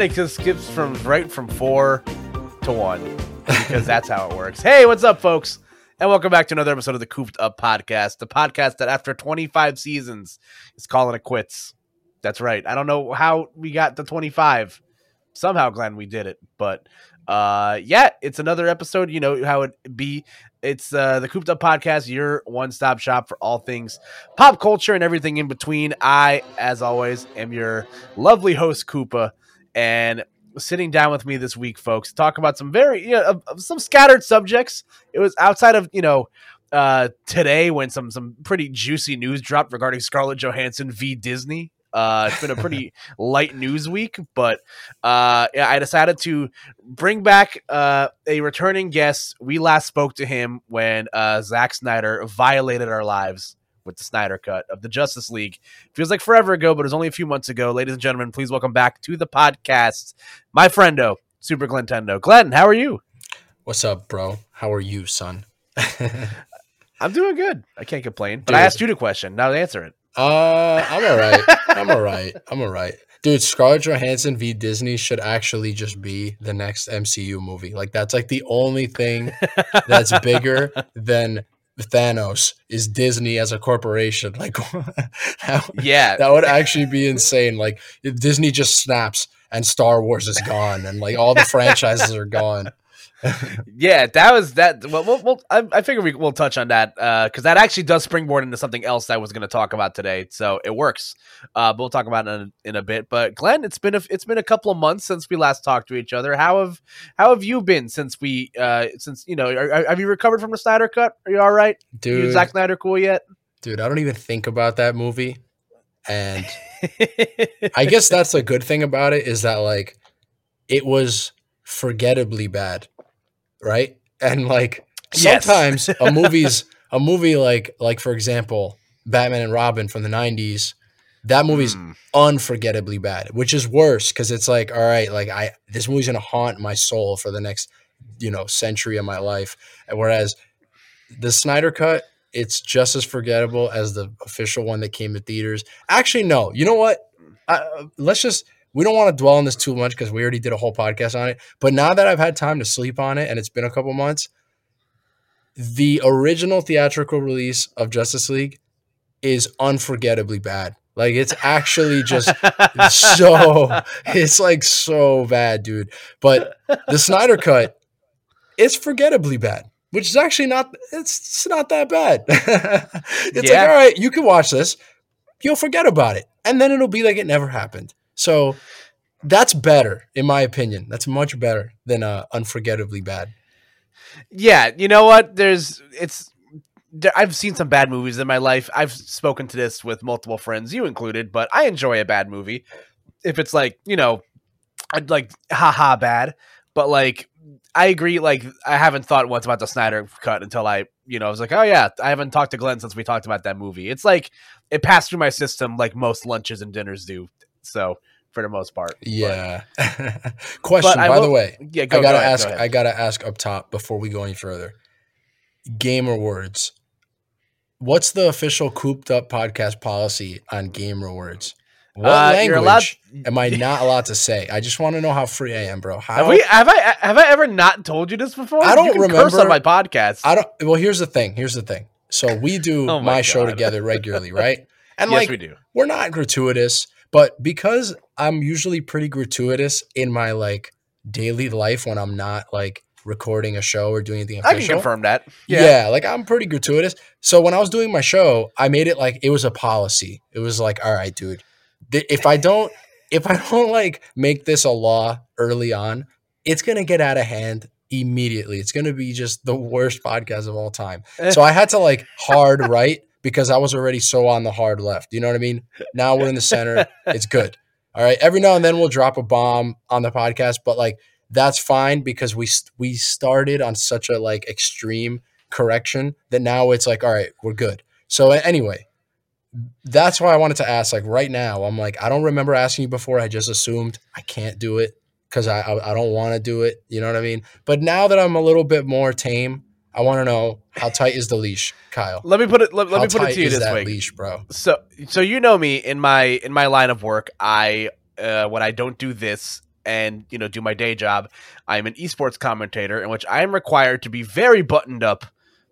and it just skips from right from four to one because that's how it works. Hey, what's up, folks? And welcome back to another episode of the Cooped Up Podcast, the podcast that after 25 seasons is calling it quits. That's right. I don't know how we got to 25. Somehow, Glenn, we did it. But uh yeah, it's another episode. You know how it be. It's uh the Cooped Up Podcast, your one-stop shop for all things pop culture and everything in between. I, as always, am your lovely host, Koopa, and sitting down with me this week, folks, to talk about some very you know, of some scattered subjects. It was outside of you know uh today when some some pretty juicy news dropped regarding Scarlett Johansson v Disney. Uh, it's been a pretty light news week, but uh, yeah, I decided to bring back uh, a returning guest. We last spoke to him when uh, Zack Snyder violated our lives with the Snyder Cut of the Justice League. Feels like forever ago, but it was only a few months ago. Ladies and gentlemen, please welcome back to the podcast my friendo, Super Glintendo. Glenn, how are you? What's up, bro? How are you, son? I'm doing good. I can't complain. But Dude. I asked you the question. Now answer it. Uh, I'm all right. I'm all right. I'm all right. Dude, Scarlett Johansson v Disney should actually just be the next MCU movie. Like that's like the only thing that's bigger than Thanos is Disney as a corporation. Like that, Yeah. that would actually be insane. Like if Disney just snaps and Star Wars is gone and like all the franchises are gone. Yeah, that was that. Well, we'll, we'll I, I figure we, we'll touch on that because that actually does springboard into something else I was going to talk about today. So it works. Uh, but we'll talk about it in, in a bit. But Glenn, it's been a, it's been a couple of months since we last talked to each other. How have how have you been since we uh since you know are, have you recovered from the Snyder cut? Are you all right? You Dude, Zack Snyder cool yet? dude, I don't even think about that movie. And I guess that's a good thing about it is that like it was forgettably bad, right? And like Yes. sometimes a movie's a movie like like for example, Batman and Robin from the 90s, that movie's Hmm. unforgettably bad, which is worse cuz it's like all right, like I this movie's going to haunt my soul for the next, you know, century of my life. Whereas the Snyder cut it's just as forgettable as the official one that came to theaters. Actually, no. You know what? I, let's just. We don't want to dwell on this too much because we already did a whole podcast on it. But now that I've had time to sleep on it and it's been a couple months, the original theatrical release of Justice League is unforgettably bad. Like it's actually just so it's like so bad, dude. But the Snyder cut, it's forgettably bad, which is actually not it's, it's not that bad. it's Yeah. like, all right, you can watch this, you'll forget about it, and then it'll be like it never happened. So that's better, in my opinion. That's much better than uh, unforgettably bad. Yeah, you know what? There's it's there, I've seen some bad movies in my life. I've spoken to this with multiple friends, you included, but I enjoy a bad movie. If it's like, you know, I'd like haha bad, but like I agree like I haven't thought once about the Snyder cut until I, you know, I was like, "Oh yeah, I haven't talked to Glenn since we talked about that movie." It's like it passed through my system like most lunches and dinners do. So, for the most part. Yeah. Question, by the way, yeah, go, I gotta ahead, ask. go. I gotta ask up top before we go any further. Gamer words. What's the official cooped up podcast policy on gamer words? What Uh, language allowed- am I not allowed to say? I just want to know how free I am, bro. How Have we have I have I ever not told you this before? I don't curse on remember- my podcast. I don't. Well, here's the thing. Here's the thing. So we do Oh my, my show together regularly, right? And yes, like we do. we're not gratuitous, but because I'm usually pretty gratuitous in my like daily life when I'm not like recording a show or doing anything I can confirm that. Yeah. yeah. like I'm pretty gratuitous. So when I was doing my show, I made it like it was a policy. It was like, all right, dude, th- if I don't if I don't like make this a law early on, it's gonna get out of hand immediately. It's gonna be just the worst podcast of all time. Eh. So I had to like hard right because I was already so on the hard left. You know what I mean? Now we're in the center. It's good. All right. Every now and then we'll drop a bomb on the podcast, but like that's fine because we we started on such a like extreme correction that now it's like all right, we're good. So anyway, that's why I wanted to ask. Like right now, I'm like I don't remember asking you before. I just assumed I can't do it because I I, I don't want to do it. You know what I mean? But now that I'm a little bit more tame, I want to know how tight is the leash, Kyle? Let me put it. Let, let me put it to you is this that way. leash, bro? So, so you know me in my in my line of work. I uh, when I don't do this and you know do my day job, I'm an esports commentator in which I am required to be very buttoned up,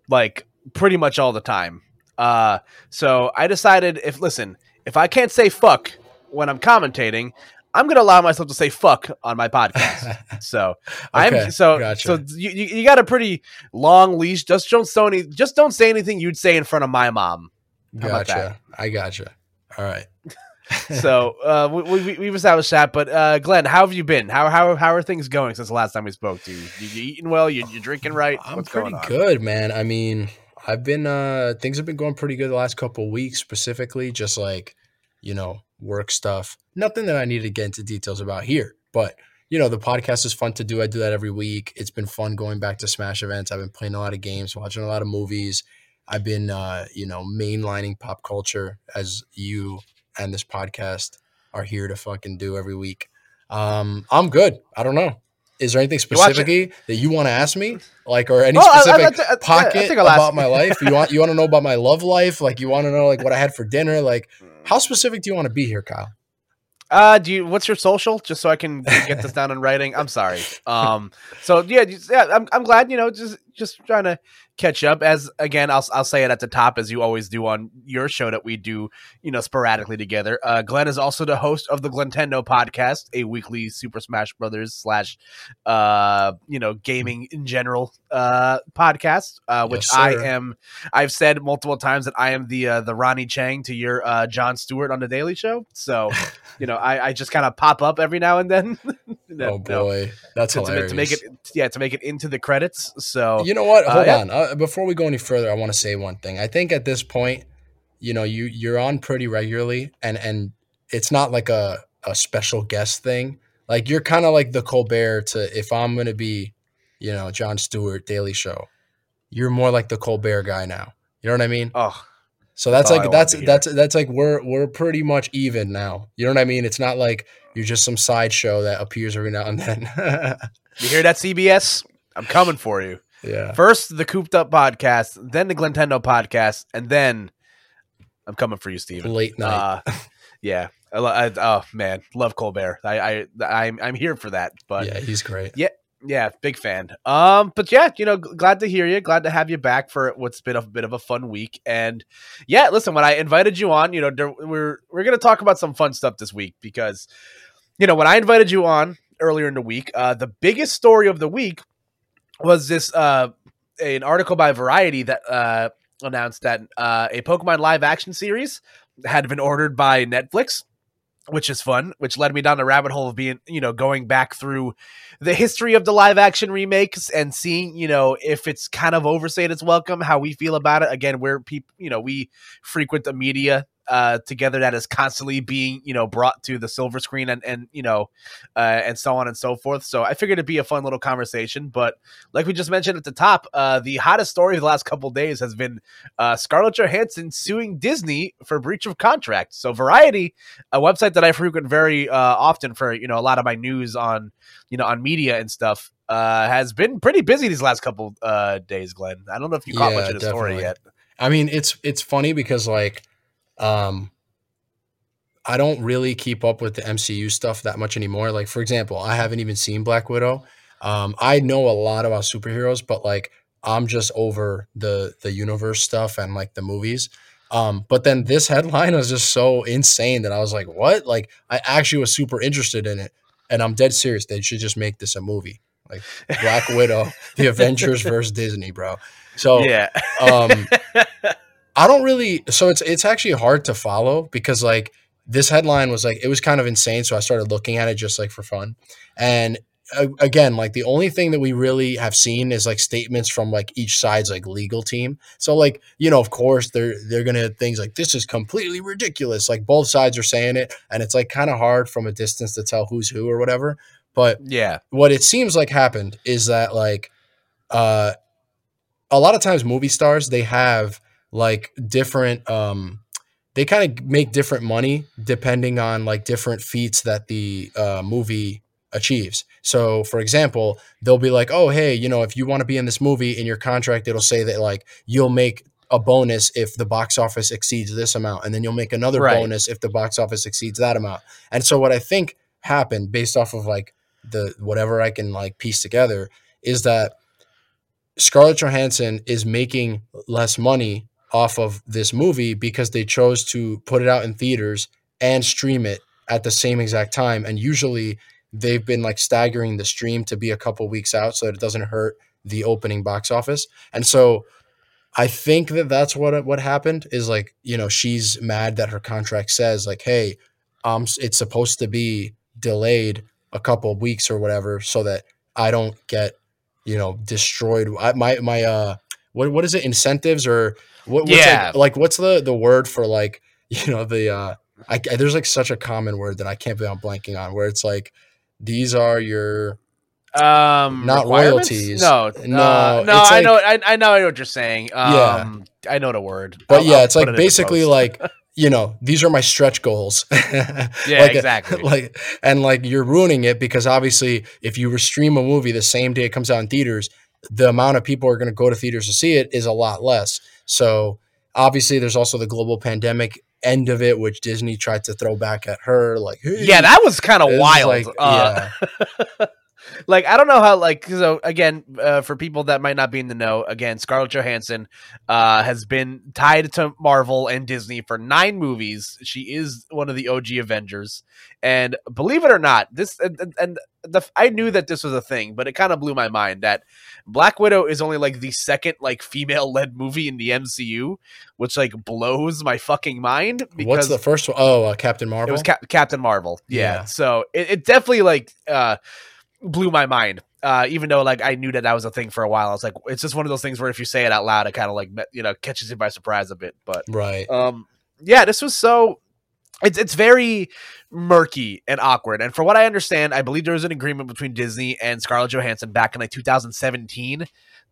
like pretty much all the time. Uh, so I decided if listen, if I can't say fuck when I'm commentating, I'm gonna allow myself to say fuck on my podcast. so Okay, I'm so gotcha. so you, you got a pretty long leash. Just don't say any, just don't say anything you'd say in front of my mom. How Gotcha. I gotcha. All right. So uh, we, we we've established that. But uh, Glenn, how have you been? How how how are things going since the last time we spoke to you? You, you eating well? You you drinking right? I'm What's pretty good, man. I mean, I've been uh things have been going pretty good the last couple of weeks, specifically just like, you know, work stuff. Nothing that I need to get into details about here. But, you know, the podcast is fun to do. I do that every week. It's been fun going back to Smash events. I've been playing a lot of games, watching a lot of movies. I've been uh, you know, mainlining pop culture as you and this podcast are here to fucking do every week. Um, I'm good. I don't know. Is there anything specifically that you want to ask me? Like, or any I- specific I I- I pocket about my life? You want you want to know about my love life? Like, you want to know like what I had for dinner? Like, how specific do you want to be here, Kyle? Uh, do you? What's your social? Just so I can get this down in writing. I'm sorry. Um. So yeah, just- yeah. I'm I'm glad. You know, just just trying to catch up. As again, I'll I'll say it at the top as you always do on your show that we do. You know, sporadically together. Uh, Glenn is also the host of the Glentendo podcast, a weekly Super Smash Brothers slash, uh, you know, gaming in general uh podcast. Uh, which Yes, I am. I've said multiple times that I am the uh, the Ronny Chieng to your uh, Jon Stewart on the Daily Show. So you know, I, I just kind of pop up every now and then. No, oh no, boy, that's to, to, hilarious. to make it, yeah, to make it into the credits. So You know what? Uh, Hold yeah. on. Uh, before we go any further, I want to say one thing. I think at this point, you know, you you're on pretty regularly, and and it's not like a a special guest thing. Like you're kind of like the Colbert to if I'm gonna be, you know, Jon Stewart Daily Show. You're more like the Colbert guy now. You know what I mean? oh, So that's like that's that's that's like we're we're pretty much even now. You know what I mean? It's not like you're just some sideshow that appears every now and then. you hear that, CBS? I'm coming for you. Yeah. First the Cooped Up podcast, then the Glintendo podcast, and then I'm coming for you, Steven. Late night. Uh, yeah. I, I, oh man, love Colbert. I, I I'm I'm here for that. But yeah, he's great. Yeah, yeah, big fan. Um, but yeah, you know, glad to hear you. Glad to have you back for what's been a bit of a fun week. And yeah, listen, when I invited you on, you know, there, we're we're gonna talk about some fun stuff this week because, you know, when I invited you on earlier in the week, uh, the biggest story of the week was this uh an article by Variety that uh announced that uh, a Pokemon live action series had been ordered by Netflix. Which is fun, which led me down the rabbit hole of being, you know, going back through the history of the live action remakes and seeing you know if it's kind of overstayed its welcome how we feel about it again we're people you know we frequent the media uh together that is constantly being you know brought to the silver screen and and you know uh and so on and so forth so i figured it'd be a fun little conversation but like we just mentioned at the top uh the hottest story of the last couple days has been uh scarlett johansson suing disney for breach of contract so variety a website that i frequent very uh often for you know a lot of my news on you know, on media and stuff, uh, has been pretty busy these last couple uh days, Glenn. I don't know if you caught Yeah, much of the story yet. I mean, it's it's funny because like, um, I don't really keep up with the MCU stuff that much anymore. Like, for example, I haven't even seen Black Widow. Um, I know a lot about superheroes, but like, I'm just over the the universe stuff and like the movies. Um, but then this headline was just so insane that I was like, what? Like, I actually was super interested in it, and I'm dead serious. They should just make this a movie, like Black Widow, the Avengers versus Disney, bro. So yeah. um I don't really so it's it's actually hard to follow because like this headline was like it was kind of insane so I started looking at it just like for fun. And uh, again, like the only thing that we really have seen is like statements from like each side's like legal team. So like, you know, of course they're they're going to things like this is completely ridiculous. Like both sides are saying it and it's like kind of hard from a distance to tell who's who or whatever. But yeah. what it seems like happened is that like uh a lot of times movie stars they have like different um they kind of make different money depending on like different feats that the uh, movie achieves. So, for example, they'll be like, "Oh, hey, you know, if you want to be in this movie, in your contract, it'll say that like you'll make a bonus if the box office exceeds this amount, and then you'll make another Right. bonus if the box office exceeds that amount." And so, what I think happened based off of like the whatever I can like piece together is that Scarlett Johansson is making less money off of this movie because they chose to put it out in theaters and stream it at the same exact time. And usually they've been like staggering the stream to be a couple weeks out so that it doesn't hurt the opening box office. And so I think that that's what what happened is like, you know, she's mad that her contract says like, "Hey, um it's supposed to be delayed a couple weeks or whatever so that I don't get, you know, destroyed. I, my my uh what what is it incentives or what, what's Yeah. like, like what's the the word for like, you know, the uh I, I- there's like such a common word that I can't believe I'm blanking on where it's like these are your Um, Not royalties. No, No, no, no. I like- know, I, I know, I know what you're saying. Um, Yeah. I know the word, but I'll- yeah, I'll it's like it basically like you know these are my stretch goals. yeah, Like, exactly. like and like you're ruining it because obviously if you stream a movie the same day it comes out in theaters the amount of people who are going to go to theaters to see it is a lot less so obviously there's also the global pandemic end of it which disney tried to throw back at her like hey, yeah, that was kind of wild. like, uh, like I don't know how like so again uh, for people that might not be in the know again Scarlett Johansson uh, has been tied to Marvel and Disney for nine movies. She is one of the OG Avengers, and believe it or not, this and, and- the I knew that this was a thing, but it kind of blew my mind that Black Widow is only like the second like female led movie in the MCU, which like blows my fucking mind. what's the first one? Oh, uh, captain marvel It was Cap- Captain Marvel. Yeah. Yeah. So it, it definitely like uh blew my mind. Uh, even though like I knew that that was a thing for a while, I was like, it's just one of those things where if you say it out loud, it kind of like you know catches you by surprise a bit. But right um, yeah, this was so it's it's very murky and awkward. And for what I understand, I believe there was an agreement between Disney and Scarlett Johansson back in like 2017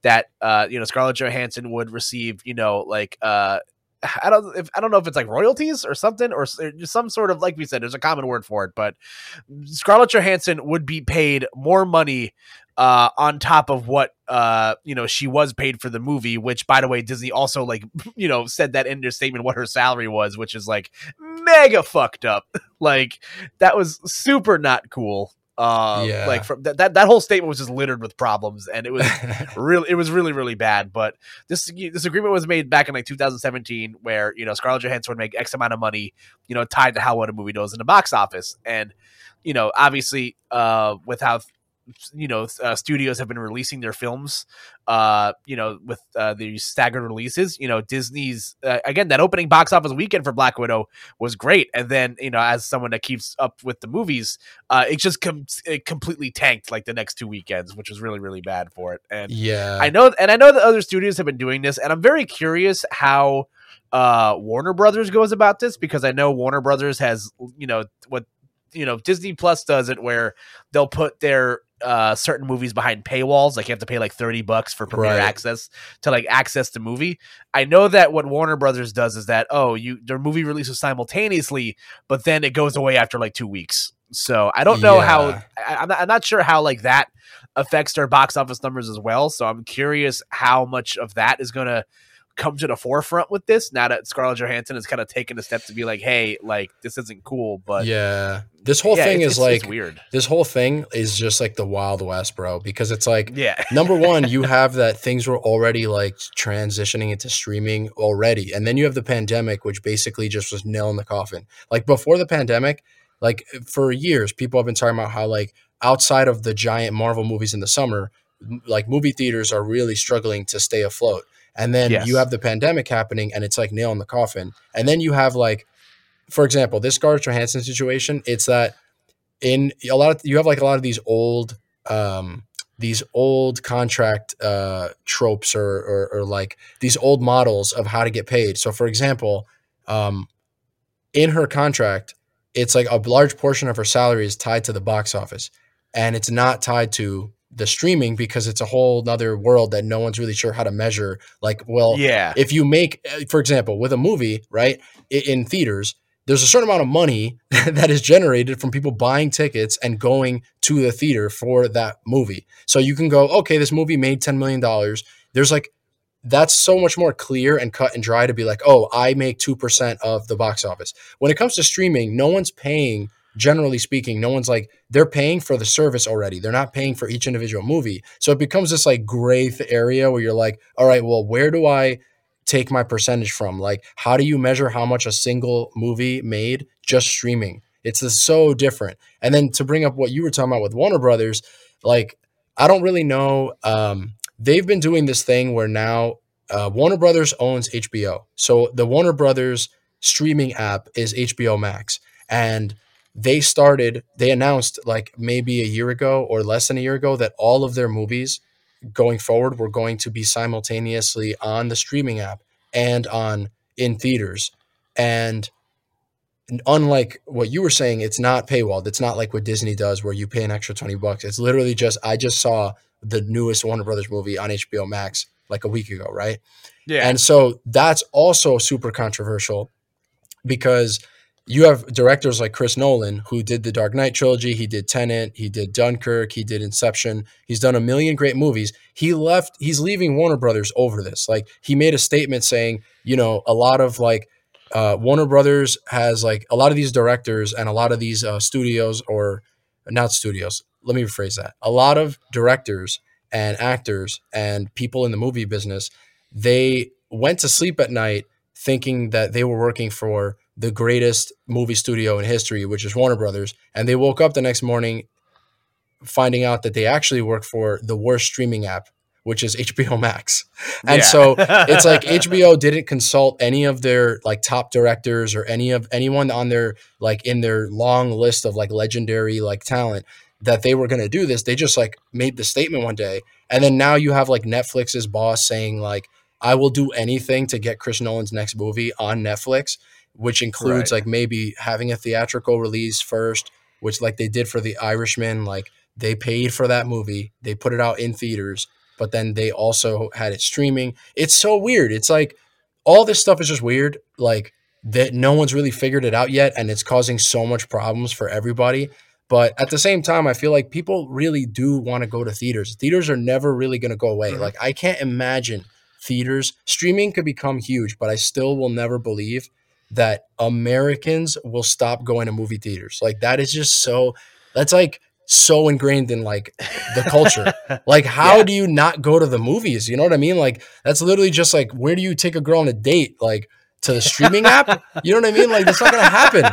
that uh you know Scarlett Johansson would receive you know like uh I don't if I don't know if it's like royalties or something or some sort of like we said there's a common word for it but Scarlett Johansson would be paid more money uh on top of what uh you know she was paid for the movie which by the way Disney also like you know said that in their statement what her salary was which is like mega fucked up. Like that was super not cool uh Yeah. like from that, that that whole statement was just littered with problems and it was really it was really really bad but this this agreement was made back in like 2017 where you know Scarlett Johansson would make x amount of money you know tied to how well a movie does in the box office and you know obviously uh with how you know uh, studios have been releasing their films uh you know with uh these staggered releases you know disney's uh, again that opening box office weekend for black widow was great. And then you know as someone that keeps up with the movies uh it just com- it completely tanked like the next two weekends which was really really bad for it. And yeah. I know, and I know that other studios have been doing this, and I'm very curious how uh, Warner Brothers goes about this because I know Warner Brothers has, you know, what you know, Disney Plus does it where they'll put their uh certain movies behind paywalls like you have to pay like 30 bucks for premiere Right. access to like access the movie i know that what warner brothers does is that oh you their movie releases simultaneously but then it goes away after like two weeks so i don't know how Yeah. I, I'm, not, I'm not sure how like that affects their box office numbers as well. So I'm curious how much of that is going to come to the forefront with this now that Scarlett Johansson has kind of taken a step to be like, hey, like this isn't cool. But yeah this whole yeah, thing it's- is it's- it's like weird. this whole thing is just like the wild west bro because it's like Yeah, number one, you have that things were already like transitioning into streaming already. And then you have the pandemic, which basically just was nail in the coffin. Like before the pandemic, like for years, people have been talking about how like outside of the giant Marvel movies in the summer, like movie theaters are really struggling to stay afloat. And then Yes. you have the pandemic happening and it's like nail in the coffin. And then you have like, for example, this Scarlett Johansson situation, it's that in a lot of you have like a lot of these old um these old contract uh tropes or, or or like these old models of how to get paid. So for example, um in her contract, it's like a large portion of her salary is tied to the box office and it's not tied to the streaming because it's a whole other world that no one's really sure how to measure like well yeah, if you make uh, for example with a movie right in theaters there's a certain amount of money that is generated from people buying tickets and going to the theater for that movie. So you can go okay this movie made 10 million dollars. There's like that's so much more clear and cut and dry to be like oh i make 2% of the box office. When it comes to streaming no one's paying generally speaking, no one's like they're paying for the service already. They're not paying for each individual movie. So it becomes this like gray area where you're like, all right, well, where do I take my percentage from? Like, how do you measure how much a single movie made just streaming? It's just so different. And then to bring up what you were talking about with Warner Brothers, like I don't really know. Um, they've been doing this thing where now uh, Warner Brothers owns HBO. So the Warner Brothers streaming app is HBO Max. And they started, they announced like maybe a year ago or less than a year ago that all of their movies going forward were going to be simultaneously on the streaming app and on in theaters. And unlike what you were saying, it's not paywalled. It's not like what Disney does where you pay an extra 20 bucks. It's literally just I just saw the newest Warner Brothers movie on HBO Max like a week ago, right? Yeah. And so that's also super controversial because you have directors like Chris Nolan who did the Dark Knight trilogy, he did Tenet, he did Dunkirk, he did Inception. He's done a million great movies. He left he's leaving Warner Brothers over this. Like he made a statement saying, you know, a lot of like uh, Warner Brothers has like a lot of these directors and a lot of these uh, studios or not studios. Let me rephrase that. A lot of directors and actors and people in the movie business, they went to sleep at night thinking that they were working for the greatest movie studio in history, which is Warner Brothers, and they woke up the next morning finding out that they actually work for the worst streaming app, which is HBO Max. And Yeah. so it's like HBO didn't consult any of their like top directors or any of anyone on their like in their long list of like legendary like talent that they were going to do this. They just like made the statement one day. And then now you have like Netflix's boss saying like I will do anything to get Chris Nolan's next movie on Netflix, which includes Right. like maybe having a theatrical release first, which like they did for The Irishman, like they paid for that movie, they put it out in theaters, but then they also had it streaming. It's so weird. It's like all this stuff is just weird, like that no one's really figured it out yet, and it's causing so much problems for everybody. But at the same time, I feel like people really do want to go to theaters. Theaters are never really going to go away. Mhm. Like I can't imagine theaters streaming could become huge, but I still will never believe that Americans will stop going to movie theaters. Like that is just so that's like so ingrained in like the culture. Like how Yeah. do you not go to the movies? You know what I mean? Like that's literally just like where do you take a girl on a date? Like to the streaming app? You know what I mean? Like that's not gonna happen.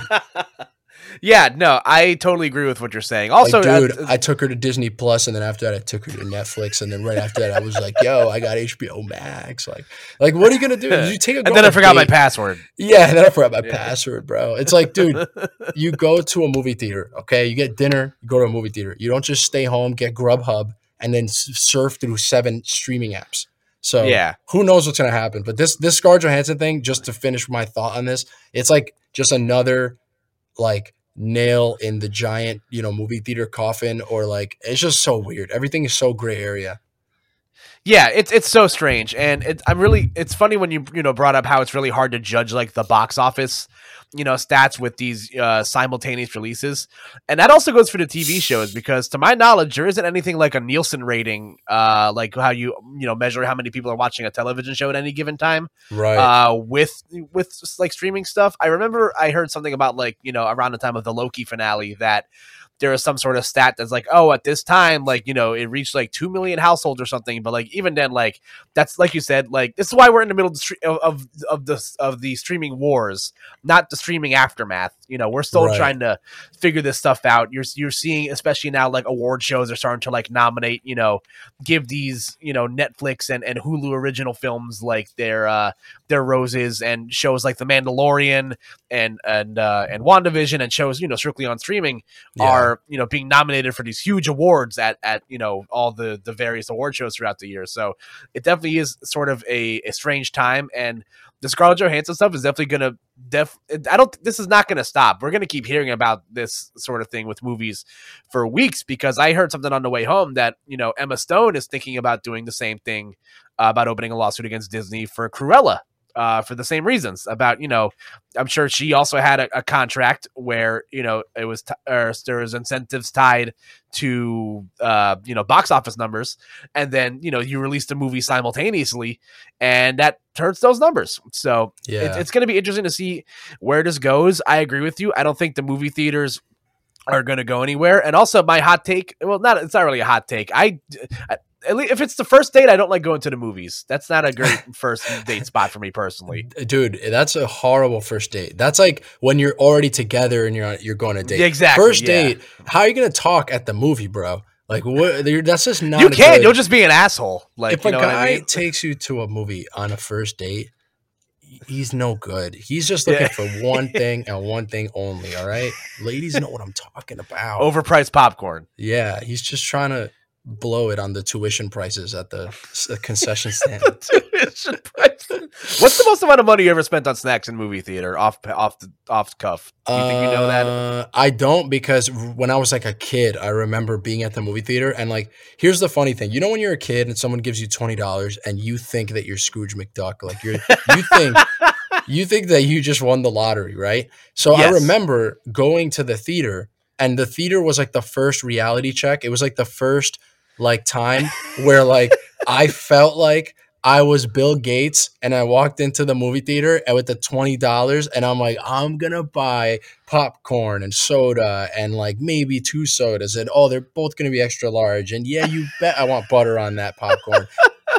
yeah, no, I totally agree with what you're saying. Also, like, dude, uh, I took her to Disney Plus, and then after that, I took her to Netflix, and then right after that, I was like, "Yo, I got HBO Max." Like, like what are you gonna do? Did you take a and then I forgot my password. Yeah, and then I forgot my Yeah. password, bro. It's like, dude, you go to a movie theater, okay? You get dinner, you go to a movie theater. You don't just stay home, get Grubhub, and then surf through seven streaming apps. So Yeah. who knows what's gonna happen? But this this Scarlett Johansson thing, just to finish my thought on this, it's like just another like nail in the giant, you know, movie theater coffin, or like it's just so weird. Everything is so gray area. Yeah, it's it's so strange, and it, I'm really. It's funny when you you know brought up how it's really hard to judge like the box office, you know, stats with these uh, simultaneous releases, and that also goes for the TV shows because to my knowledge there isn't anything like a Nielsen rating, uh, like how you you know measure how many people are watching a television show at any given time, Right. uh, with with like streaming stuff. I remember I heard something about like you know around the time of the Loki finale that there is some sort of stat that's like, oh, at this time, like, you know, it reached like 2 million households or something. But like, even then, like, that's like you said, like, this is why we're in the middle of the, stre- of, of, of the, of the streaming wars, not the streaming aftermath. You know, we're still Right. trying to figure this stuff out. You're, you're seeing, especially now, like award shows are starting to like nominate, you know, give these, you know, Netflix and, and Hulu original films like their, uh, their roses and shows like The Mandalorian and, and, uh, and WandaVision and shows, you know, strictly on streaming Yeah. are you know being nominated for these huge awards at at you know all the the various award shows throughout the year. So it definitely is sort of a, a strange time, and the Scarlett Johansson stuff is definitely gonna def. I don't. This is not gonna stop. We're gonna keep hearing about this sort of thing with movies for weeks because I heard something on the way home that you know Emma Stone is thinking about doing the same thing uh, about opening a lawsuit against Disney for Cruella. Uh, for the same reasons about you know i'm sure she also had a, a contract where you know it was t- or there was incentives tied to uh you know box office numbers and then you know you released a movie simultaneously and that hurts those numbers so yeah. it's, it's going to be interesting to see where this goes i agree with you i don't think the movie theaters are going to go anywhere. And also, my hot take. Well, not it's not really a hot take. I, I at least if it's the first date, I don't like going to the movies. That's not a great first date spot for me personally. Dude, that's a horrible first date. That's like when you're already together and you're you're going to date. Exactly. First yeah. date, how are you going to talk at the movie, bro? Like what? That's just not. You can. good- You'll just be an asshole. Like if a guy I mean? takes you to a movie on a first date, he's no good. He's just looking Yeah. for one thing and one thing only. All right, ladies know what I'm talking about. Overpriced popcorn. Yeah, he's just trying to blow it on the tuition prices at the uh, concession stand. Tuition price. What's the most amount of money you ever spent on snacks in movie theater off off the off cuff? Do you think you know that? Uh, I don't because when I was like a kid, I remember being at the movie theater and like here's the funny thing. You know when you're a kid and someone gives you twenty dollars and you think that you're Scrooge McDuck, like you're you think you think that you just won the lottery, right? So I remember going to the theater and the theater was like the first reality check. It was like the first like time where like I felt like I was Bill Gates and I walked into the movie theater and with the $20 and I'm like, I'm gonna buy popcorn and soda and like maybe two sodas and oh they're both gonna be extra large and yeah you bet I want butter on that popcorn.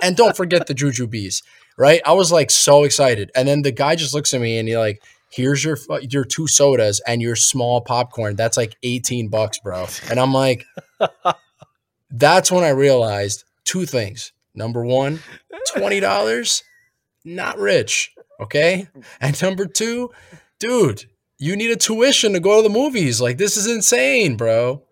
and don't forget the jujubes, right? I was like so excited. And then the guy just looks at me and he like, here's your your two sodas and your small popcorn. That's like 18 bucks, bro. And I'm like, that's when I realized two things. Number one, $20, not rich. Okay. And number two, dude, you need a tuition to go to the movies. Like, this is insane, bro.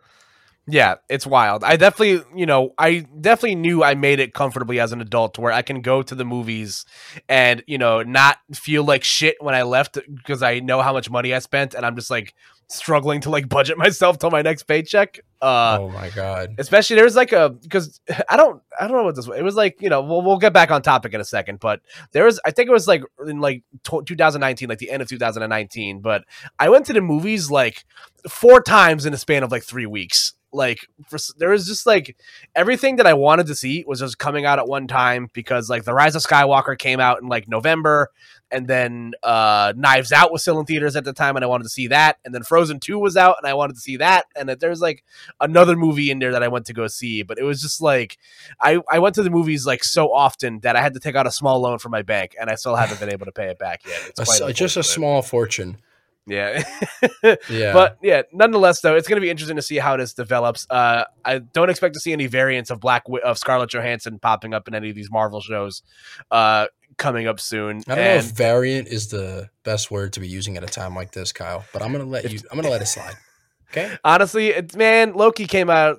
Yeah, it's wild. I definitely, you know, I definitely knew I made it comfortably as an adult to where I can go to the movies and, you know, not feel like shit when I left because I know how much money I spent and I'm just like struggling to like budget myself till my next paycheck. Uh oh my God. especially there's like a because I don't I don't know what this was. It was like you know we'll we'll get back on topic in a second, but there was I think it was like in like tw 2019, like the end of 2019. But I went to the movies like four times in a span of like three weeks. Like for, there was just like everything that I wanted to see was just coming out at one time because like the Rise of Skywalker came out in like November, and then uh Knives Out was still in theaters at the time, and I wanted to see that, and then Frozen Two was out, and I wanted to see that, and there's like another movie in there that I went to go see, but it was just like I, I went to the movies like so often that I had to take out a small loan from my bank and I still haven't been able to pay it back yet. It's A just a small fortune. Yeah. Yeah. But yeah, nonetheless though, it's going to be interesting to see how this develops. Uh, I don't expect to see any variants of Black Wi- of Scarlett Johansson popping up in any of these Marvel shows uh, coming up soon. I don't know if variant is the best word to be using at a time like this, Kyle. But I'm gonna let you. I'm gonna let it slide. Okay. Honestly, it, man, Loki came out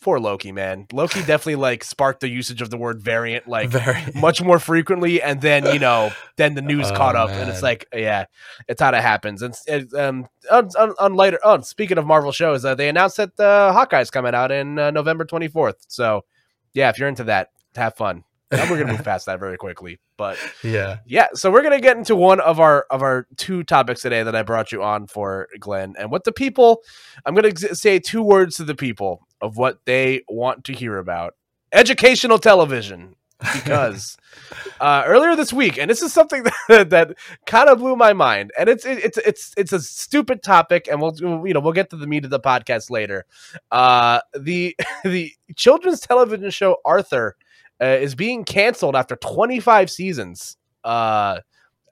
for Loki, man. Loki definitely like sparked the usage of the word variant like Variant. much more frequently and then you know then the news Oh, caught up and it's like yeah it's how it happens and it, um on, on, on later oh speaking of marvel shows uh, they announced that the uh, hawkeye's coming out in uh, november 24th so yeah if you're into that have fun we're gonna move past that very quickly but yeah. yeah so we're gonna get into one of our of our two topics today that i brought you on for glenn and what the people i'm gonna ex- say two words to the people of what they want to hear about educational television because uh, earlier this week, and this is something that, that kind of blew my mind, and it's it, it's it's it's a stupid topic, and we'll you know we'll get to the meat of the podcast later. Uh, the the children's television show Arthur uh, is being canceled after 25 seasons. Uh,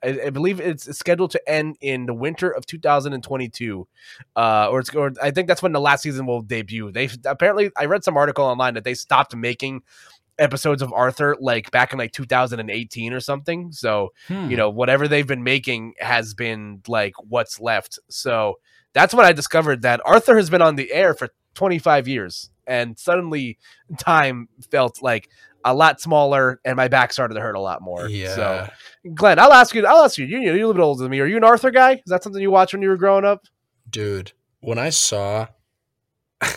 I, I believe it's scheduled to end in the winter of 2022, uh, or it's or I think that's when the last season will debut. They apparently I read some article online that they stopped making episodes of Arthur like back in like 2018 or something. So Hmm. you know whatever they've been making has been like what's left. So that's when I discovered that Arthur has been on the air for 25 years, and suddenly time felt like a lot smaller, and my back started to hurt a lot more. Yeah. So Glenn, I'll ask you. I'll ask you. You you're a little bit older than me. Are you an Arthur guy? Is that something you watched when you were growing up? Dude, when I saw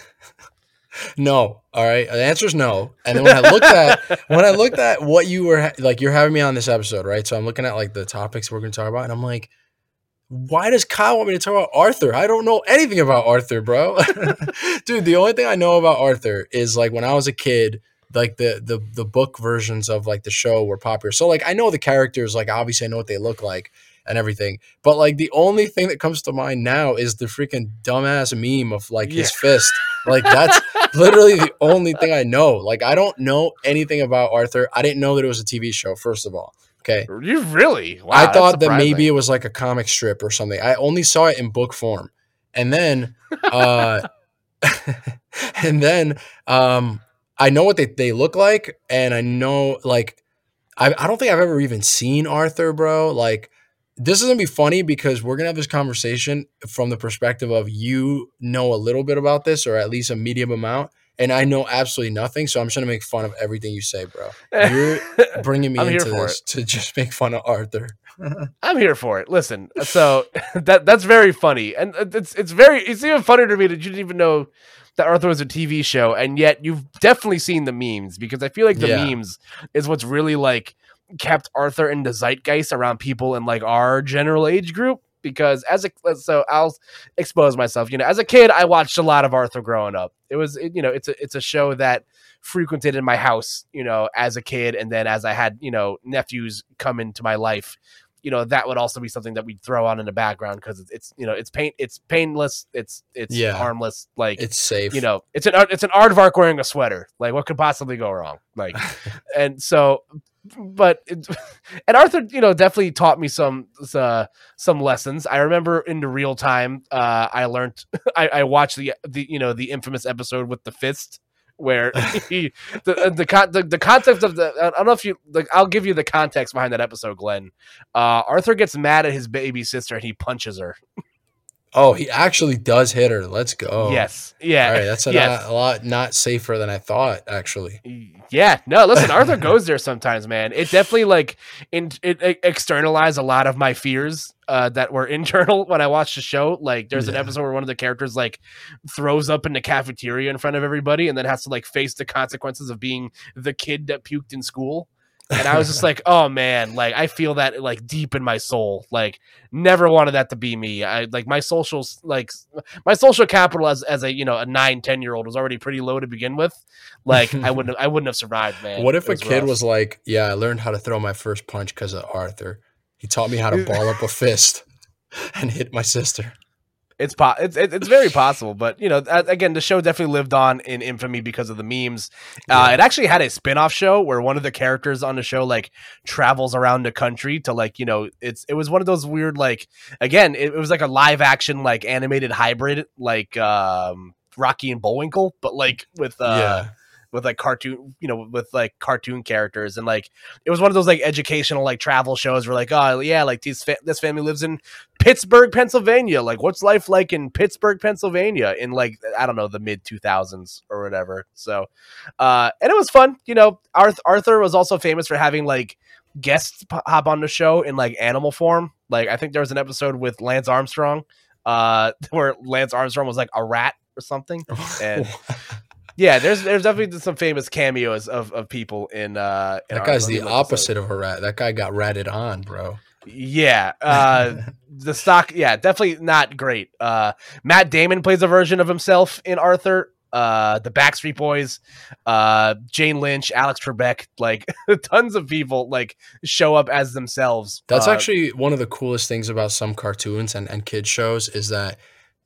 No, all right. The answer is no. And then when I looked at when I looked at what you were ha- like you're having me on this episode, right? So I'm looking at like the topics we're going to talk about and I'm like why does Kyle want me to talk about Arthur? I don't know anything about Arthur, bro. Dude, the only thing I know about Arthur is like when I was a kid, like the the the book versions of like the show were popular. So like I know the characters, like obviously I know what they look like. and everything. But like the only thing that comes to mind now is the freaking dumbass meme of like his fist. Like that's literally the only thing I know. Like I don't know anything about Arthur. I didn't know that it was a TV show. First of all, okay. You really? Wow, I thought that maybe it was like a comic strip or something. I only saw it in book form, and then, uh, and then, um, I know what they, they look like, and I know like, I I don't think I've ever even seen Arthur, bro. Like, this is gonna be funny because we're gonna have this conversation from the perspective of you know a little bit about this, or at least a medium amount. And I know absolutely nothing, so I'm just gonna make fun of everything you say, bro. You're bringing me into this to just make fun of Arthur. I'm here for it. Listen, so that that's very funny, and uh, it's it's very it's even funnier to me that you didn't even know that Arthur was a TV show, and yet you've definitely seen the memes because I feel like the Yeah. memes is what's really like kept Arthur in the zeitgeist around people in like our general age group. Because as a so I'll expose myself. You know, as a kid, I watched a lot of Arthur growing up. It was it, you know it's a it's a show that frequented in my house. You know, as a kid, and then as I had you know nephews come into my life, you know that would also be something that we'd throw on in the background because it's, it's you know it's pain it's painless it's it's Yeah. harmless like It's safe. you know it's an it's an aardvark wearing a sweater like what could possibly go wrong like and so but it, and arthur you know definitely taught me some uh, some lessons i remember in the real time uh i learned I, I watched the the you know the infamous episode with the fist where he the the, con- the the context of the I don't know if you like I'll give you the context behind that episode, Glenn. Uh, Arthur gets mad at his baby sister and he punches her. oh, he actually does hit her. Let's go. Yes, yeah, All right, that's a, yes. not, a lot not safer than I thought. Actually, Yeah, no, listen, Arthur goes there sometimes, man. It definitely like in, it, it externalized a lot of my fears uh, that were internal when I watched the show. Like, there's an episode where one of the characters like throws up in the cafeteria in front of everybody, and then has to like face the consequences of being the kid that puked in school. And I was just like, oh man, like I feel that like deep in my soul. Like, never wanted that to be me. I like my social like my social capital as as a you know a nine ten year old was already pretty low to begin with. Like I wouldn't I wouldn't have survived, man. what if a kid rough. was like, "Yeah, I learned how to throw my first punch because of Arthur. He taught me how to ball up a fist and hit my sister." It's po- it's it's very possible, but you know, again, the show definitely lived on in infamy because of the memes. Uh, Yeah. it actually had a spin-off show where one of the characters on the show like travels around the country to like you know, it's it was one of those weird like again, it, it was like a live action like animated hybrid like um Rocky and Bullwinkle, but like with uh yeah, with like cartoon, you know, with like cartoon characters, and like it was one of those like educational like travel shows where like, oh yeah, like this fa- this family lives in Pittsburgh, Pennsylvania. Like, what's life like in Pittsburgh, Pennsylvania, in like I don't know the mid two thousands or whatever. So, uh, and it was fun. You know, Arth- Arthur was also famous for having like guests hop on the show in like animal form. Like I think there was an episode with Lance Armstrong, uh, where Lance Armstrong was like a rat or something. And yeah, there's there's definitely some famous cameos of, of people in uh in that guy's the episode. opposite of a rat. That guy got ratted on, bro. Yeah, uh the stock yeah, definitely not great. Uh Matt Damon plays a version of himself in Arthur. Uh the Backstreet Boys, uh Jane Lynch, Alex Trebek, like tons of people like show up as themselves. That's Uh, actually one of the coolest things about some cartoons and, and kid shows is that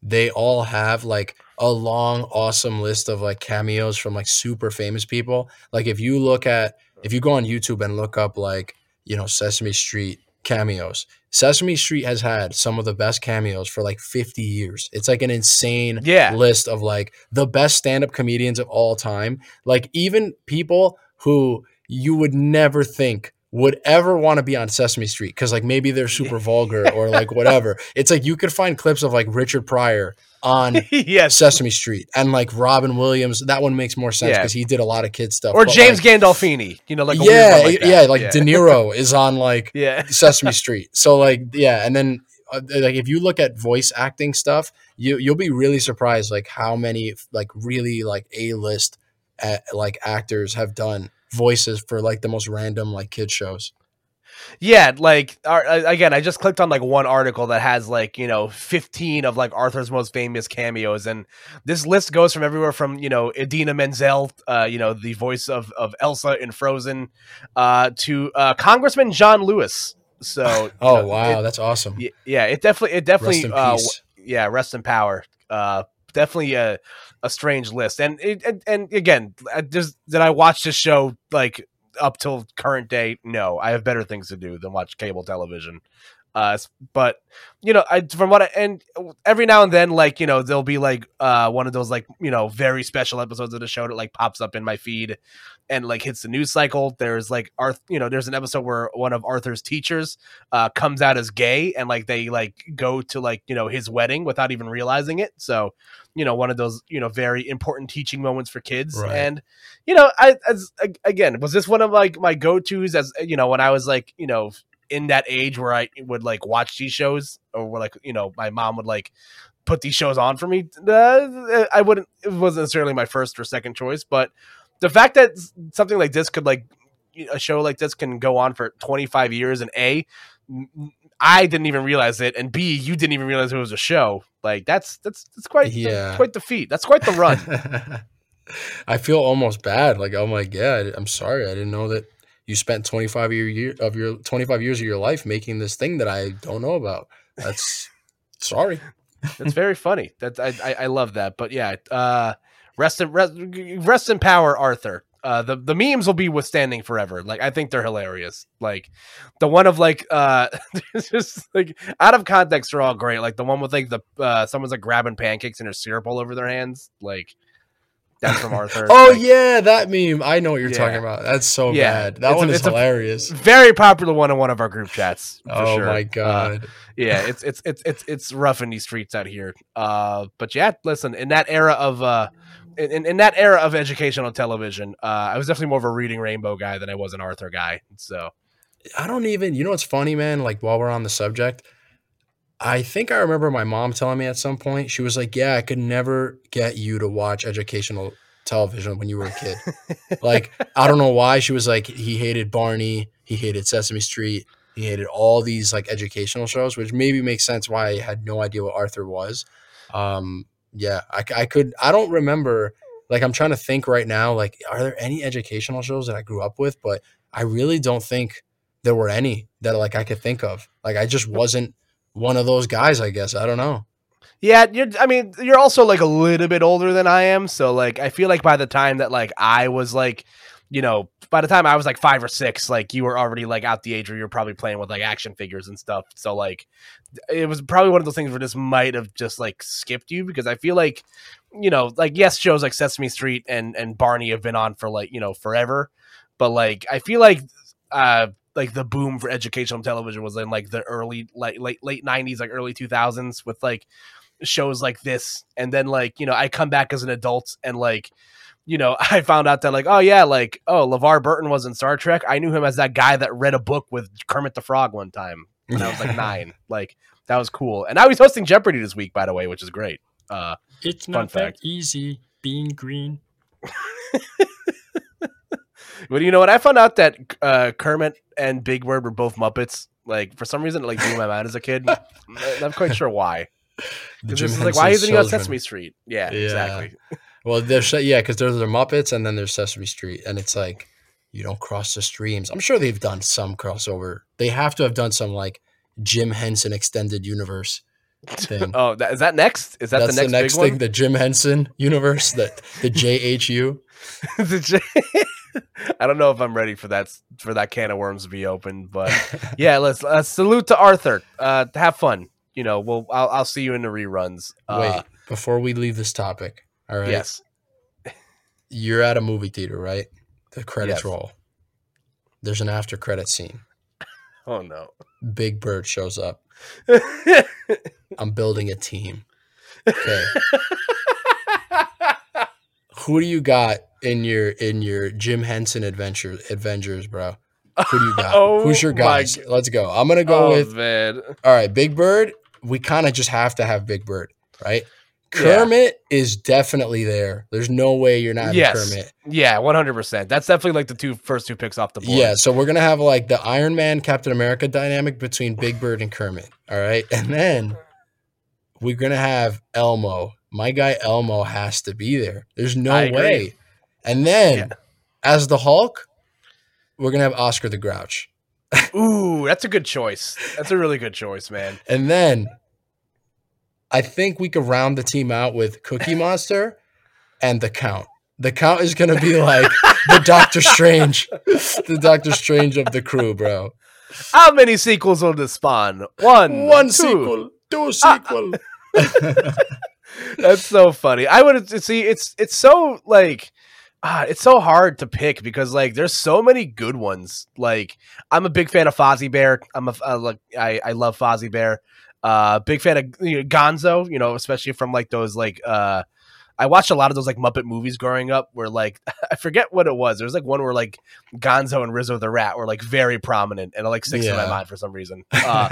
they all have like a long, awesome list of like cameos from like super famous people. Like if you look at if you go on YouTube and look up like, you know, Sesame Street cameos, Sesame Street has had some of the best cameos for like 50 years. It's like an insane Yeah. list of like the best stand-up comedians of all time. Like even people who you would never think would ever want to be on Sesame Street because like maybe they're super vulgar or like whatever. It's like you could find clips of like Richard Pryor on yes. Sesame Street and like Robin Williams. That one makes more sense Yeah. because he did a lot of kid stuff. Or but, James like, Gandolfini, you know, like yeah, like yeah, like De Niro is on like yeah. Sesame Street. So like yeah, and then uh, like if you look at voice acting stuff, you you'll be really surprised like how many like really like A list uh, like actors have done voices for like the most random like kid shows. Yeah, like uh, again, I just clicked on like one article that has like you know fifteen of like Arthur's most famous cameos, and this list goes from everywhere from you know Idina Menzel, uh, you know the voice of of Elsa in Frozen, uh, to uh, Congressman John Lewis. So, Oh know, wow, it- that's awesome. yeah, it definitely, it definitely, Rest uh, yeah, rest in power. Uh, definitely a a strange list, and it, and, and again, just did I watch this show like up till current day? No, I have better things to do than watch cable television. Uh, but you know, I from what I and every now and then, like you know, there'll be like uh one of those like you know very special episodes of the show that like pops up in my feed and like hits the news cycle. There's like Arth, you know, there's an episode where one of Arthur's teachers uh comes out as gay and like they like go to like you know his wedding without even realizing it. So you know, one of those you know very important teaching moments for kids. Right. And you know, I as again was this one of like my go tos as you know when I was like you know in that age where I would like watch these shows or where like you know my mom would like put these shows on for me. Uh, I wouldn't. It wasn't necessarily my first or second choice, but the fact that something like this could like a show like this can go on for 25 years and a I didn't even realize it, and B, you didn't even realize it was a show. Like that's that's that's quite Yeah. quite the feat. That's quite the run. I feel almost bad. Like, oh my god, I'm sorry. I didn't know that you spent 25 year, year of your 25 years of your life making this thing that I don't know about. That's sorry. That's very funny. That I, I I love that. But yeah, uh, rest in rest, rest in power, Arthur. Uh, the the memes will be withstanding forever. Like I think they're hilarious. Like the one of like uh, just like out of context, they're all great. Like the one with like the uh, someone's like grabbing pancakes and there's syrup all over their hands. Like that's from Arthur. Oh Like, yeah, that meme. I know what you're Yeah. talking about. That's so Yeah, bad. That it's a- one is it's hilarious. very popular one in one of our group chats. Oh sure. my Uh, god. yeah, it's it's it's it's it's rough in these streets out here. Uh, but yeah, listen, in that era of uh, in, in that era of educational television, uh, I was definitely more of a reading Rainbow guy than I was an Arthur guy. So I don't even. You know what's funny, man? Like while we're on the subject, I think I remember my mom telling me at some point she was like, "Yeah, I could never get you to watch educational television when you were a kid." like I don't know why she was like he hated Barney, he hated Sesame Street, he hated all these like educational shows, which maybe makes sense why I had no idea what Arthur was. Um, yeah, I could I don't remember. Like I'm trying to think right now. Like, are there any educational shows that I grew up with? But I really don't think there were any that like I could think of. Like I just wasn't one of those guys. I guess I don't know. yeah, you're. I mean, you're also like a little bit older than I am. So like, I feel like by the time that like I was like, you know, by the time I was like five or six, like you were already like out the age where you're probably playing with like action figures and stuff. So like, it was probably one of those things where this might have just like skipped you because I feel like, you know, like yes, shows like Sesame Street and and Barney have been on for like you know forever, but like I feel like, uh, like the boom for educational television was in like the early like late late nineties, like early two thousands with like shows like this, and then like you know I come back as an adult and like. You know, I found out that like, oh yeah, like, oh, LeVar Burton was in Star Trek. I knew him as that guy that read a book with Kermit the Frog one time when I was like nine. Like that was cool. And now he's hosting Jeopardy this week, by the way, which is great. Uh, It's not fact. that easy being green. but you know what? I found out that uh, Kermit and Big Bird were both Muppets. Like for some reason, it like blew my mind as a kid. I'm not quite sure why. Because Jim this is like, why isn't he on. Sesame Street? Yeah, Yeah. exactly. Well, there's yeah, because there's the Muppets and then there's Sesame Street, and it's like you don't cross the streams. I'm sure they've done some crossover. They have to have done some like Jim Henson extended universe thing. Oh, that, is that next? Is that That's the next, the next thing, one? the Jim Henson universe, that the JHU. The J- I don't know if I'm ready for that for that can of worms to be opened, but yeah, let's uh, salute to Arthur. Uh, have fun. You know, we'll I'll, I'll see you in the reruns. Uh, Wait, before we leave this topic, all right? Yes. You're at a movie theater, right? The credits Yes. roll. There's an after credit scene. Oh no. Big Bird shows up. I'm building a team. Okay. Who do you got in your in your Jim Henson adventure adventures, bro? Who do you got? Oh Who's your my guys? g- Let's go. I'm gonna go oh with man. all right, Big Bird. We kind of just have to have Big Bird, right? Yeah. Kermit is definitely there. There's no way you're not Yes. Kermit. Yeah, one hundred percent. That's definitely like the two first two picks off the board. Yeah, so we're gonna have like the Iron Man Captain America dynamic between Big Bird and Kermit. All right. And then we're gonna have Elmo. My guy Elmo has to be there. There's no way. And then Yeah. as the Hulk, we're gonna have Oscar the Grouch. Ooh, that's a good choice. That's a really good choice, man. And then I think we could round the team out with Cookie Monster and the Count. The Count is gonna be like the Doctor Strange, the Doctor Strange of the crew, bro. How many sequels will this spawn? One, One two. sequel, two sequel. That's so funny. I would see. It's it's so like. Ah, it's so hard to pick because like there's so many good ones. Like I'm a big fan of Fozzie Bear. I'm a uh, like I I love Fozzie Bear. Uh, big fan of you know, Gonzo. You know, especially from like those like uh, I watched a lot of those like Muppet movies growing up. Where like I forget what it was. There was like one where like Gonzo and Rizzo the Rat were like very prominent, and it like sticks in my mind for some reason. Uh,